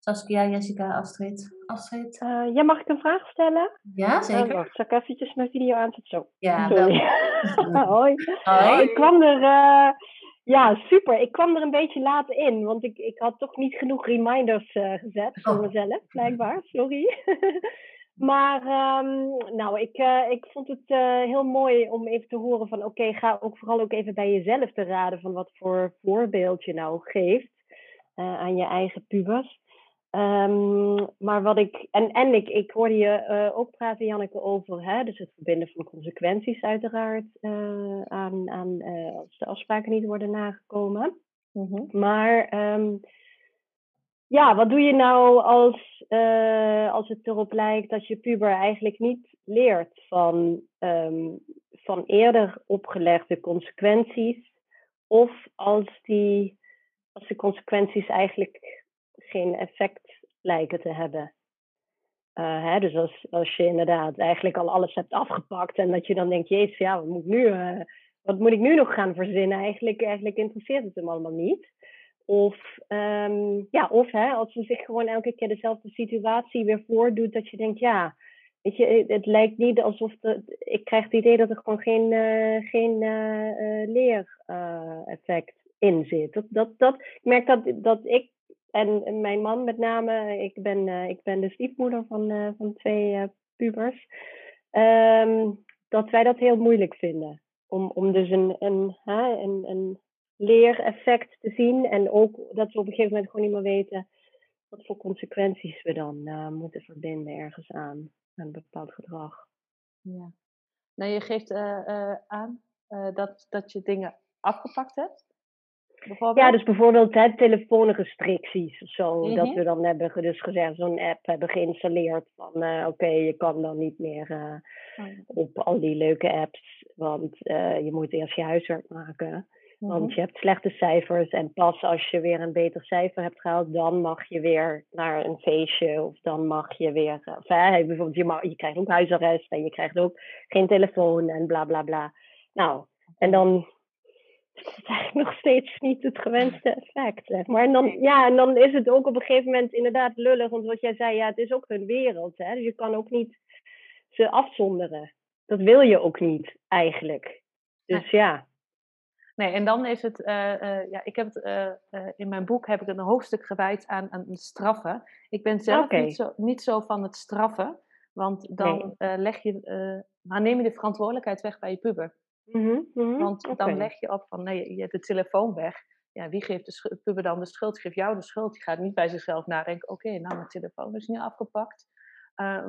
Saskia, Jessica, Astrid. Astrid? Uh, ja, mag ik een vraag stellen? Ja, eh, zeker. Uh, zal ik eventjes mijn video aanzetten? Zo. Ja, Sorry. Hoi. Hoi. Ik kwam er... Uh, ja, super. Ik kwam er een beetje laat in, want ik, ik had toch niet genoeg reminders gezet voor oh. mezelf, blijkbaar. Sorry. maar um, nou, ik, ik vond het heel mooi om even te horen van oké, ga ook vooral ook even bij jezelf te raden van wat voor voorbeeld je nou geeft aan je eigen pubers. Um, maar wat ik, en, en ik, ik hoorde je uh, ook praten, Janneke, over hè, dus het verbinden van consequenties, uiteraard, uh, aan, aan uh, als de afspraken niet worden nagekomen. Mm -hmm. Maar um, ja, wat doe je nou als, als het erop lijkt dat je puber eigenlijk niet leert van, um, van eerder opgelegde consequenties? of als, die, als de consequenties eigenlijk geen effect lijken te hebben. Uh, hè, dus als, als je inderdaad eigenlijk al alles hebt afgepakt en dat je dan denkt, jezus, ja, wat moet ik nu, uh, wat moet ik nu nog gaan verzinnen? Eigenlijk, eigenlijk interesseert het hem allemaal niet. Of, um, ja, of hè, als ze zich gewoon elke keer dezelfde situatie weer voordoet, dat je denkt, ja, weet je, het lijkt niet alsof ik krijg het idee dat er gewoon geen, uh, geen leereffect in zit. Dat, dat, dat, ik merk dat, dat ik en mijn man met name, ik ben, ik ben de stiefmoeder van, van twee pubers, um, dat wij dat heel moeilijk vinden. Om, om dus een, een, een, leereffect te zien. En ook dat we op een gegeven moment gewoon niet meer weten wat voor consequenties we dan moeten verbinden ergens aan, aan een bepaald gedrag. Ja. Nou, je geeft aan dat, dat je dingen afgepakt hebt. Ja, dus bijvoorbeeld hè, telefoonrestricties of zo. Dat mhm. we dan hebben dus gezegd, zo'n app hebben geïnstalleerd van oké, je kan dan niet meer oh op al die leuke apps, want je moet eerst je huiswerk maken. Want mhm. je hebt slechte cijfers en pas als je weer een beter cijfer hebt gehaald, dan mag je weer naar een feestje of dan mag je weer. Of, hè, bijvoorbeeld, je, mag, je krijgt ook huisarrest en je krijgt ook geen telefoon en bla bla bla. Nou, en dan is het eigenlijk nog steeds niet het gewenste effect. Zeg maar. En dan, ja, en dan is het ook op een gegeven moment inderdaad lullig, want wat jij zei, ja, het is ook hun wereld. Hè? Dus je kan ook niet ze afzonderen. Dat wil je ook niet eigenlijk. Dus ja. Nee, en dan is het, uh, uh, ja, ik heb het, uh, in mijn boek heb ik een hoofdstuk gewijd aan, aan straffen. Ik ben zelf niet, zo, niet zo van het straffen, want dan nee. leg je, dan neem je de verantwoordelijkheid weg bij je puber. Mm -hmm, want okay. dan leg je op van, nee, je hebt de telefoon weg. Ja, wie geeft de puber dan de schuld? Geeft jou de schuld. Die gaat niet bij zichzelf nadenken, oké, okay, nou mijn telefoon is nu afgepakt.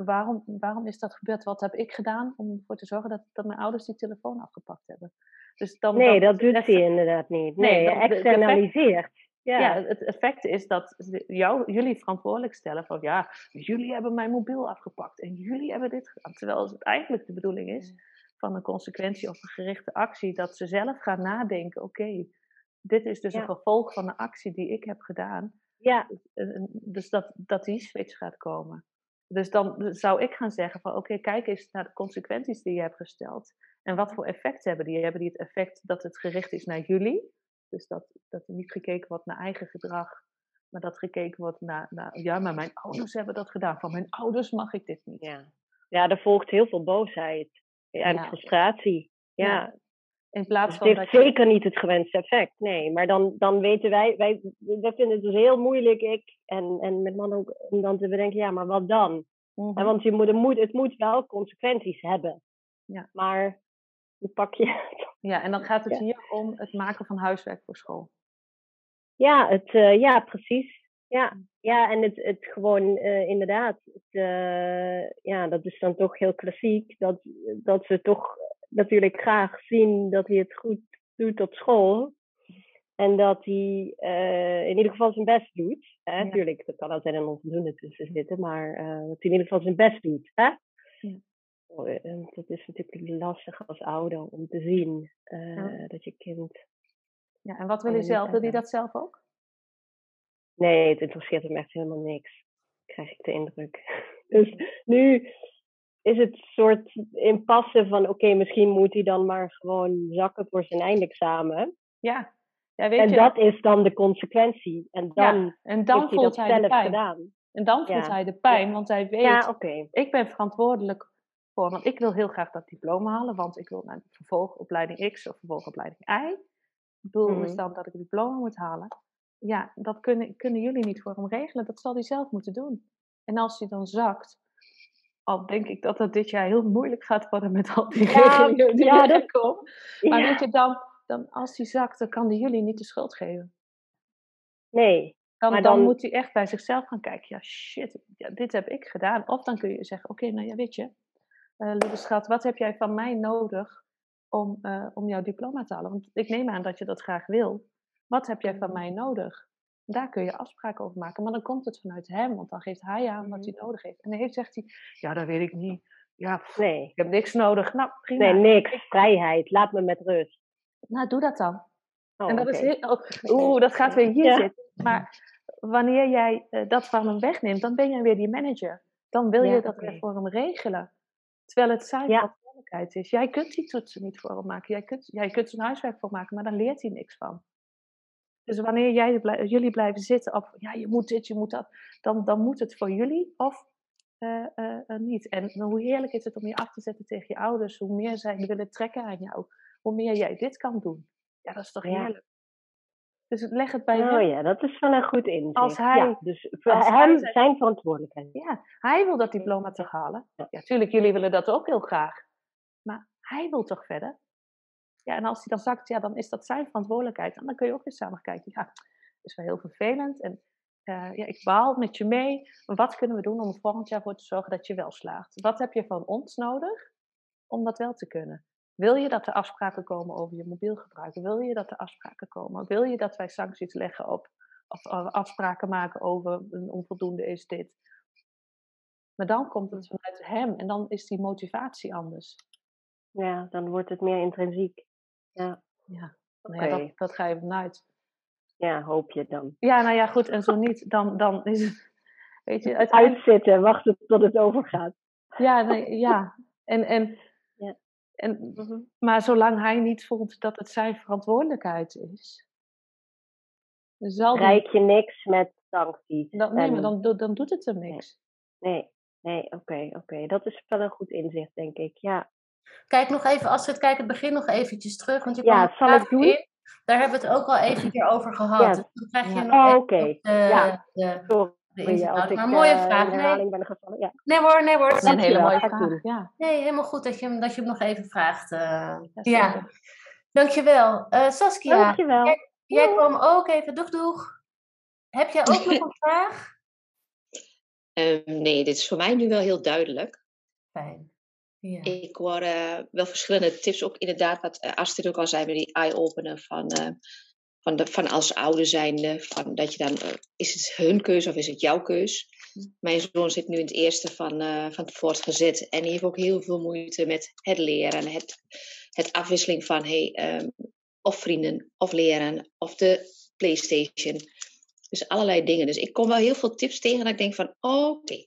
waarom, waarom is dat gebeurd? Wat heb ik gedaan om ervoor te zorgen dat, dat mijn ouders die telefoon afgepakt hebben? Dus dan, nee, dat doet hij inderdaad niet. Nee, nee externaliseert. Ja. ja. het effect is dat jou, jullie verantwoordelijk stellen van ja, jullie hebben mijn mobiel afgepakt en jullie hebben dit gedaan. Terwijl het eigenlijk de bedoeling is van een consequentie of een gerichte actie, dat ze zelf gaan nadenken, oké, dit is dus een gevolg van de actie die ik heb gedaan. Ja. Dus dat, dat die switch gaat komen. Dus dan zou ik gaan zeggen van oké, kijk eens naar de consequenties die je hebt gesteld. En wat voor effect hebben die? Hebben die het effect dat het gericht is naar jullie? Dus dat, dat er niet gekeken wordt naar eigen gedrag, maar dat gekeken wordt naar, naar ja, maar mijn ouders hebben dat gedaan. Van mijn ouders mag ik dit niet. Ja, ja er volgt heel veel boosheid en frustratie. Ja. ja. In plaats van het heeft zeker niet het gewenste effect, nee. Maar dan, dan weten wij, wij, wij vinden het dus heel moeilijk, ik en, en met man ook, om dan te bedenken, ja, maar wat dan? Mm -hmm. Want je moet, het, moet, het moet wel consequenties hebben. Ja. Maar pak je Ja, en dan gaat het hier om het maken van huiswerk voor school. Ja, het, uh, ja precies. Ja, ja en het, het gewoon uh, inderdaad, het, uh, ja, dat is dan toch heel klassiek, dat, dat ze toch natuurlijk graag zien dat hij het goed doet op school. En dat hij in ieder geval zijn best doet. Hè? Ja. Tuurlijk, er kan altijd een onvoldoende tussen zitten, maar dat hij in ieder geval zijn best doet. Hè? Ja. En dat is natuurlijk lastig als ouder om te zien dat je kind. Ja, en wat wil je zelf? Wil hij dat zelf ook? Nee, het interesseert hem echt helemaal niks. Krijg ik de indruk. Dus nu is het soort impasse van: oké, misschien moet hij dan maar gewoon zakken voor zijn eindexamen. Ja. ja weet en je, dat is dan de consequentie. En dan, ja, en dan voelt hij, hij zelf gedaan. En dan voelt hij de pijn, want hij weet, ja, okay. ik ben verantwoordelijk voor, want ik wil heel graag dat diploma halen, want ik wil naar vervolgopleiding X of vervolgopleiding Y. Het doel is mhm. dan dat ik het diploma moet halen. Ja, dat kunnen, kunnen jullie niet voor hem regelen. Dat zal hij zelf moeten doen. En als hij dan zakt, al denk ik dat het dit jaar heel moeilijk gaat worden met al die ja, regelingen die ja, dat komen. Maar ja. weet je, dan, dan als hij zakt, dan kan hij jullie niet de schuld geven. Nee. Dan, dan, dan, moet hij echt bij zichzelf gaan kijken. Ja, shit, ja, dit heb ik gedaan. Of dan kun je zeggen, oké, nou ja, weet je, uh, lieve schat, wat heb jij van mij nodig om, uh, om jouw diploma te halen? Want ik neem aan dat je dat graag wil. Wat heb jij van mij nodig? Daar kun je afspraken over maken. Maar dan komt het vanuit hem, want dan geeft hij aan wat hij mhm. nodig heeft. En dan heeft, zegt hij, ja, dat weet ik niet. Ja, pff, nee. ik heb niks nodig. Nou, prima. Nee, niks. Vrijheid. Laat me met rust. Nou, doe dat dan. Oh, en dat is heel, oh, oeh, dat gaat weer hier zitten. Maar wanneer jij uh, dat van hem wegneemt, dan ben jij weer die manager. Dan wil je dat weer voor hem regelen. Terwijl het zijn verantwoordelijkheid is. Jij kunt die toetsen niet voor hem maken. Jij kunt, jij kunt zijn huiswerk voor maken, maar dan leert hij niks van. Dus wanneer jij, jullie blijven zitten op, ja, je moet dit, je moet dat, dan, dan moet het voor jullie of uh, uh, niet. En hoe heerlijk is het om je af te zetten tegen je ouders, hoe meer zij willen trekken aan jou, hoe meer jij dit kan doen. Ja, dat is toch heerlijk. Dus leg het bij oh, hem. ja, dat is wel een goed inzicht. Als hij, ja, dus voor hem zijn, zijn verantwoordelijkheid. Ja, hij wil dat diploma toch halen. Ja, tuurlijk, jullie willen dat ook heel graag. Maar hij wil toch verder? Ja, en als hij dan zakt, ja, dan is dat zijn verantwoordelijkheid. En dan kun je ook weer samen kijken. Ja, dat is wel heel vervelend. En uh, ja, ik baal met je mee. Wat kunnen we doen om volgend jaar voor te zorgen dat je wel slaagt? Wat heb je van ons nodig om dat wel te kunnen? Wil je dat er afspraken komen over je mobiel gebruik? Wil je dat er afspraken komen? Wil je dat wij sancties leggen op, of afspraken maken over een onvoldoende is dit? Maar dan komt het vanuit hem en dan is die motivatie anders. Ja, dan wordt het meer intrinsiek. Ja, ja. Nou ja dat, dat ga je vanuit. Ja, hoop je dan. Ja, nou ja, goed. En zo niet, dan, dan is het... Weet je, Uitzitten, wachten tot het overgaat. Ja, nee, ja. En, en, ja. en, mhm. maar zolang hij niet voelt dat het zijn verantwoordelijkheid is... Zal Rijk je niks met sancties. Dan, nee, maar dan, dan doet het hem niks. Nee, nee, oké, oké. Dat is wel een goed inzicht, denk ik. Ja. Kijk nog even, als we het kijken, het begin nog eventjes terug. Want je ja, zal ik doen? In. Daar hebben we het ook al even keer over gehad. Ja. Dus dan krijg je ja. nog oh, oké. Okay. ja. De, Sorry, als ik, een mooie uh, vraag. Nee. Ben gevallen. Ja. nee hoor, nee hoor. Dat is een hele mooie vraag. Ja. Nee, helemaal goed dat je, hem, dat je hem nog even vraagt. Uh, ja, Dankjewel. Uh, Saskia, Dankjewel. Jij, jij kwam ook even, doeg doeg. Heb jij ook nog een vraag? Um, nee, dit is voor mij nu wel heel duidelijk. Fijn. Ja. Ik hoor uh, wel verschillende tips, ook inderdaad, wat uh, Astrid ook al zei met die eye-opener van, uh, van, de, van als ouder zijnde, van dat je dan, is het hun keus of is het jouw keus? Hm. Mijn zoon zit nu in het eerste van, van het voortgezet en die heeft ook heel veel moeite met het leren, het, het afwisseling van hey, um, of vrienden, of leren, of de PlayStation. Dus allerlei dingen. Dus ik kom wel heel veel tips tegen dat ik denk van, oké,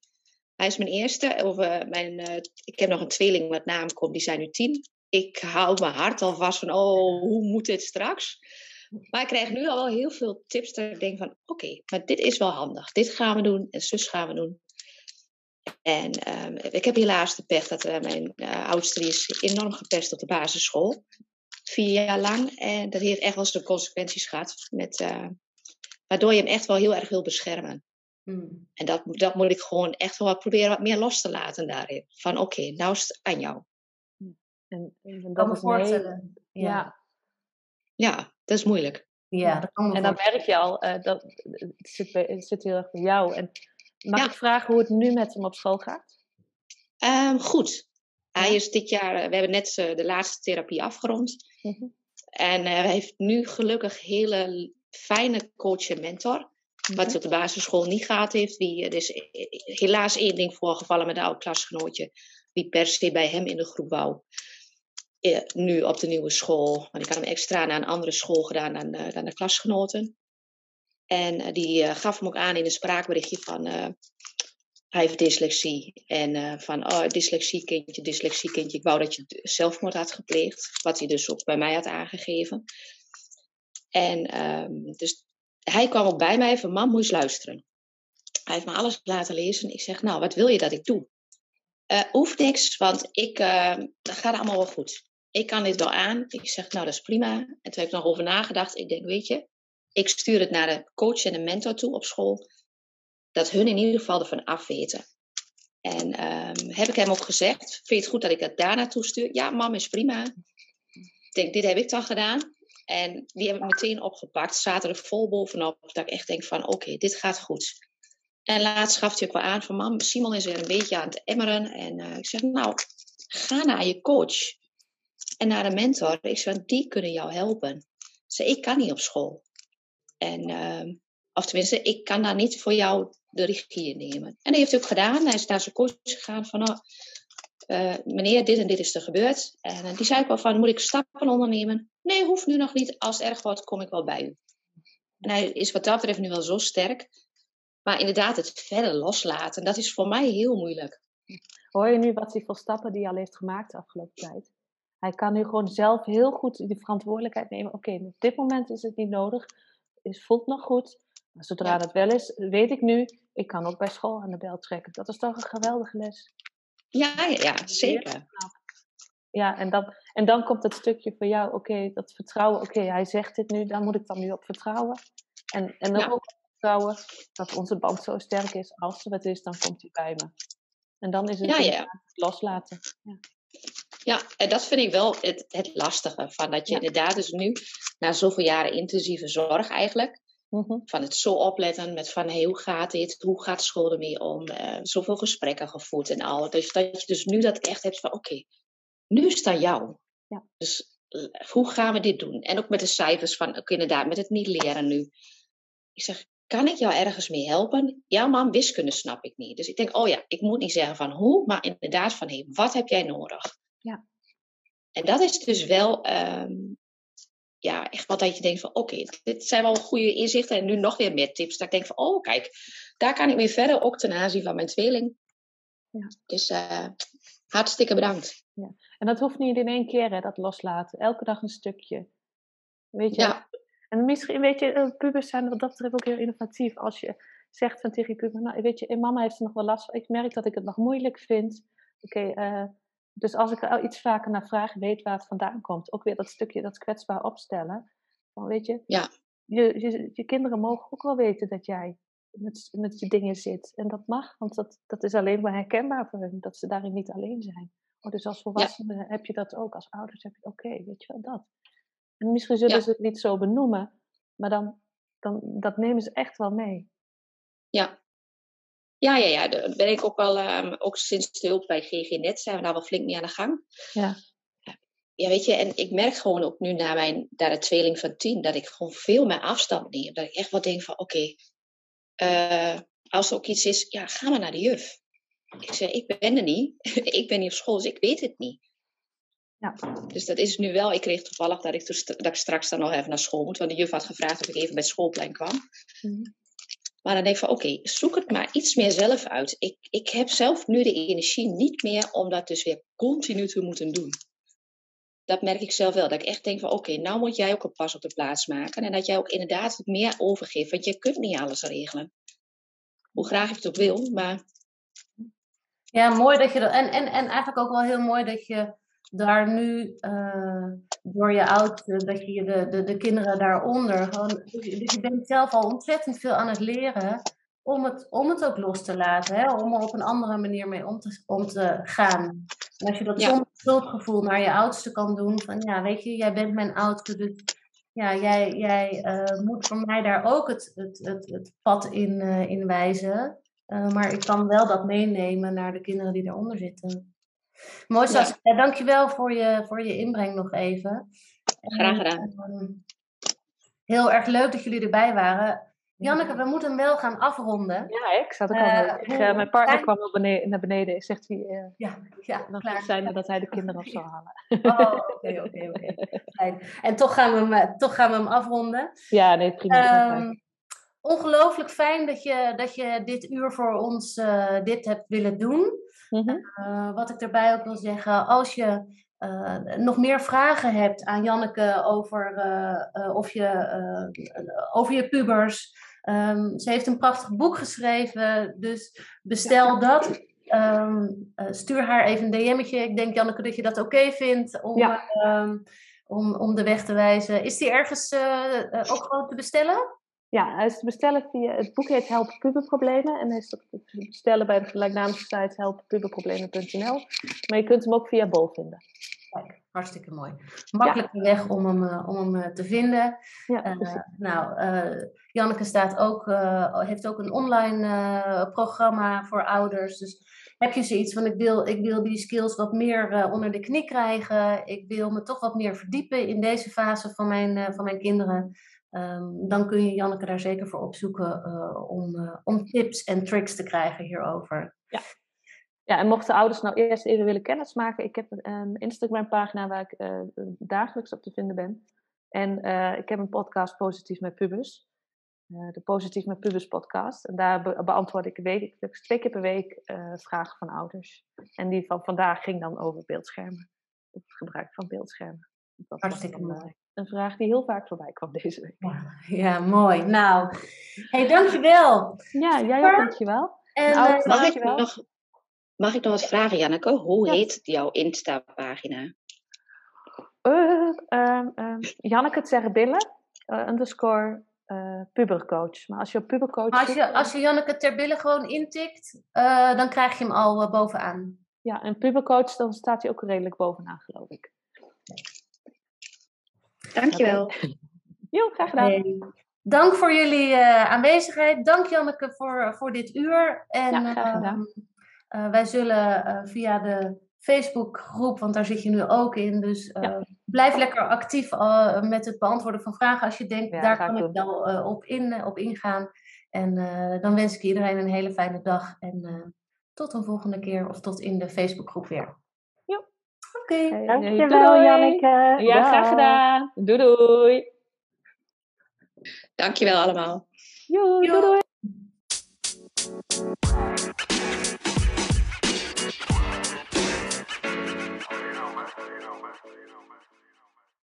hij is mijn eerste. Over mijn, uh, ik heb nog een tweeling met naam komt, die zijn nu tien. Ik hou mijn hart al vast van, oh, hoe moet dit straks? Maar ik krijg nu al wel heel veel tips dat ik denk van, oké, maar dit is wel handig. Dit gaan we doen en zus gaan we doen. En um, ik heb helaas de pech dat uh, mijn oudste is enorm gepest op de basisschool. Vier jaar lang. En dat heeft echt wel zijn consequenties gehad. Met, waardoor je hem echt wel heel erg wil beschermen. Hmm. En dat, dat moet ik gewoon echt wel proberen wat meer los te laten daarin. Van oké, nou is het aan jou. En, en dat is voorstellen. Ja. ja. ja. dat is moeilijk. Ja, dat en dan merk je al, uh, dat het zit, het zit heel erg bij jou. En mag ik vragen hoe het nu met hem op school gaat? Um, goed. Hij is dit jaar, eh, we hebben net uh, de laatste therapie afgerond. Mm -hmm. En uh, hij heeft nu gelukkig hele fijne coach en mentor. Wat op de basisschool niet gehad heeft. Wie, er is helaas één ding voorgevallen met een oud klasgenootje. Wie per se bij hem in de groep wou. nu op de nieuwe school. Want ik had hem extra naar een andere school gedaan dan, de klasgenoten. En die gaf hem ook aan in een spraakberichtje van... hij heeft dyslexie. En van, oh, dyslexie-kindje, dyslexie-kindje. Ik wou dat je zelfmoord had gepleegd. Wat hij dus ook bij mij had aangegeven. En um, dus hij kwam ook bij mij van, mam, moet je luisteren. Hij heeft me alles laten lezen. Ik zeg, nou, wat wil je dat ik doe? Uh, hoeft niks, want ik, uh, dat gaat allemaal wel goed. Ik kan dit wel aan. Ik zeg, nou, dat is prima. En toen heb ik nog over nagedacht. Ik denk, weet je, ik stuur het naar de coach en de mentor toe op school. Dat hun in ieder geval ervan afweten. En um, heb ik hem ook gezegd, vind je het goed dat ik het daar naartoe stuur? Ja, mam, is prima. Ik denk, dit heb ik toch gedaan. En die heb ik meteen opgepakt, zaten er vol bovenop, dat ik echt denk van oké, dit gaat goed. En laatst gaf hij ook wel aan van mam, Simon is weer een beetje aan het emmeren. En uh, ik zeg nou, ga naar je coach en naar de mentor. Ik zeg, die kunnen jou helpen. Ze, ik kan niet op school. En, uh, of tenminste, ik kan daar niet voor jou de regie nemen. En dat heeft hij ook gedaan. Hij is naar zijn coach gegaan van, oh, uh, meneer, dit en dit is er gebeurd. En die zei ik wel van, moet ik stappen ondernemen? Nee, hoeft nu nog niet. Als het erg wordt, kom ik wel bij u. En hij is wat dat betreft nu wel zo sterk. Maar inderdaad, het verder loslaten, dat is voor mij heel moeilijk. Hoor je nu wat hij voor stappen die hij al heeft gemaakt de afgelopen tijd? Hij kan nu gewoon zelf heel goed die verantwoordelijkheid nemen. Oké, op dit moment is het niet nodig. Het voelt nog goed. Maar zodra dat wel is, weet ik nu, ik kan ook bij school aan de bel trekken. Dat is toch een geweldige les. Ja, ja, ja zeker. Ja, en dan, en dan komt het stukje voor jou, oké, dat vertrouwen. Oké, hij zegt dit nu, daar moet ik dan nu op vertrouwen. En, en dan ook vertrouwen dat onze band zo sterk is. Als er wat is, dan komt hij bij me. En dan is het ja, ja. loslaten. Ja. Ja, en dat vind ik wel het, het lastige. Van dat je inderdaad dus nu, na zoveel jaren intensieve zorg eigenlijk, mhm. van het zo opletten met van hey, hoe gaat dit, hoe gaat school ermee om, uh, zoveel gesprekken gevoerd en al. Dus dat je dus nu dat echt hebt van oké, nu is het aan jou. Ja. Dus eh, hoe gaan we dit doen? En ook met de cijfers van, ook inderdaad, met het niet leren nu. Ik zeg, kan ik jou ergens mee helpen? Ja, man, wiskunde snap ik niet. Dus ik denk, oh ja, ik moet niet zeggen van hoe, maar inderdaad van, hé, hey, wat heb jij nodig? Ja. En dat is dus wel, ehm, ja, echt wat dat je denkt van, oké, dit zijn wel goede inzichten en nu nog weer meer tips. Dat ik denk van, oh, kijk, daar kan ik mee verder, ook ten aanzien van mijn tweeling. Ja. Dus uh, hartstikke bedankt. Ja. En dat hoeft niet in één keer, hè, dat loslaten. Elke dag een stukje. Weet je? Ja. En misschien, weet je, eh, pubers zijn wat dat betreft ook heel innovatief. Als je zegt van tegen je puber, nou, weet je, mama heeft er nog wel last van. Ik merk dat ik het nog moeilijk vind. Oké, eh, dus als ik er iets vaker naar vraag, weet waar het vandaan komt. Ook weer dat stukje, dat kwetsbaar opstellen. Van, weet je, ja. je, je, je kinderen mogen ook wel weten dat jij met, met je dingen zit. En dat mag, want dat, dat is alleen maar herkenbaar voor hen, dat ze daarin niet alleen zijn. Oh, dus als volwassene heb je dat ook, als ouders heb je oké, weet je wel, dat. En misschien zullen ze het niet zo benoemen, maar dan, dan dat nemen ze echt wel mee. Ja. Ja, ja, ja. Daar ben ik ook wel, um, ook sinds de hulp bij GGNet zijn we daar wel flink mee aan de gang. Ja. Ja, weet je, en ik merk gewoon ook nu na, mijn, naar de tweeling van tien, dat ik gewoon veel meer afstand neem. Dat ik echt wel denk van, oké, uh, als er ook iets is, ja, ga maar naar de juf. Ik zeg, ik ben er niet. ik ben niet op school, dus ik weet het niet. Ja. Dus dat is nu wel. Ik kreeg toevallig dat ik, dat ik straks dan nog even naar school moet. Want de juf had gevraagd of ik even bij het schoolplein kwam. Mhm. Maar dan denk ik van, oké, zoek het maar iets meer zelf uit. Ik, ik heb zelf nu de energie niet meer om dat dus weer continu te moeten doen. Dat merk ik zelf wel. Dat ik echt denk van, oké, nou moet jij ook een pas op de plaats maken. En dat jij ook inderdaad meer overgeeft. Want je kunt niet alles regelen. Hoe graag ik het ook wil, maar... Ja, mooi dat je dat... En, en, en eigenlijk ook wel heel mooi dat je daar nu uh, door je oudste, dat je de, de, de kinderen daaronder gewoon. Dus je bent zelf al ontzettend veel aan het leren om het, om het ook los te laten, hè? om er op een andere manier mee om te, om te gaan. En als je dat zonder schuldgevoel naar je oudste kan doen, van ja, weet je, jij bent mijn oudste, dus ja, jij, jij uh, moet voor mij daar ook het, het, het, het pad in, uh, in wijzen. Uh, maar ik kan wel dat meenemen naar de kinderen die daaronder zitten. Mooi, Sas. Ja. ja. dankjewel voor je, voor je inbreng nog even. Graag gedaan. Ehm, heel erg leuk dat jullie erbij waren. Janneke, we moeten hem wel gaan afronden. Ja, ik zat ook al. Uh, ik, uh, mijn partner kwam al beneden, naar beneden. Zegt hij. Uh, ja, ja, dan klaar. zijn dat hij de kinderen op zou halen. Oh, oké, oké, oké. En toch gaan, we hem, toch gaan we hem afronden. Ja, nee, prima. Um, ongelooflijk fijn dat je, dat je dit uur voor ons dit hebt willen doen. Mhm. Uh, wat ik erbij ook wil zeggen, als je uh, nog meer vragen hebt aan Janneke over, uh, of je, over je pubers. Um, ze heeft een prachtig boek geschreven, dus bestel dat. Um, stuur haar even een DM'tje. Ik denk, Janneke, dat je dat oké okay vindt om, ja. um, om, om de weg te wijzen. Is die ergens ook gewoon te bestellen? Ja, hij is te bestellen via. Het boek heet Help Puberproblemen. En hij is te bestellen bij de gelijkname site helppuberproblemen.nl. Maar je kunt hem ook via Bol vinden. Kijk, hartstikke mooi. Makkelijke ja. weg om hem, uh, om hem uh, te vinden. Ja, uh, nou, Janneke staat ook, heeft ook een online programma voor ouders. Dus heb je zoiets van: ik wil, ik wil die skills wat meer onder de knie krijgen. Ik wil me toch wat meer verdiepen in deze fase van mijn, van mijn kinderen. Um, dan kun je Janneke daar zeker voor opzoeken uh, om, uh, om tips en tricks te krijgen hierover. Ja. Ja, en mochten ouders nou eerst even willen kennismaken, ik heb een Instagram-pagina waar ik dagelijks op te vinden ben. En ik heb een podcast Positief met Pubers. de Positief met Pubers podcast. En daar beantwoord ik wekelijks twee keer per week vragen van ouders. En die van vandaag ging dan over beeldschermen. Het gebruik van beeldschermen. Dat Hartstikke mooi. Eh, een vraag die heel vaak voorbij kwam deze week. Ja, ja mooi. Nou, hey, dankjewel. Ja, jij ook dankjewel. En, nou, mag, ik nog, mag ik nog wat vragen, Janneke? Hoe heet jouw Insta-pagina? Uh, uh, uh, Janneke Terbillen, uh, underscore uh, pubercoach. Maar als je op pubercoach... als je, als je Janneke Terbillen gewoon intikt, dan krijg je hem al bovenaan. Ja, en pubercoach, dan staat hij ook redelijk bovenaan, geloof ik. Dankjewel. Heel graag gedaan. Dank voor jullie uh, aanwezigheid. Dank Janneke voor, voor dit uur. En, ja, graag gedaan. Uh, wij zullen uh, via de Facebookgroep, want daar zit je nu ook in. Dus ja. blijf lekker actief met het beantwoorden van vragen. Als je denkt, ja, daar kan ik wel op, in, op ingaan. En dan wens ik iedereen een hele fijne dag. En tot een volgende keer of tot in de Facebookgroep weer. Oké, dankjewel doei. Janneke. Ja, Dag. graag gedaan. Doei doei. Dankjewel allemaal. Jo, doei doei.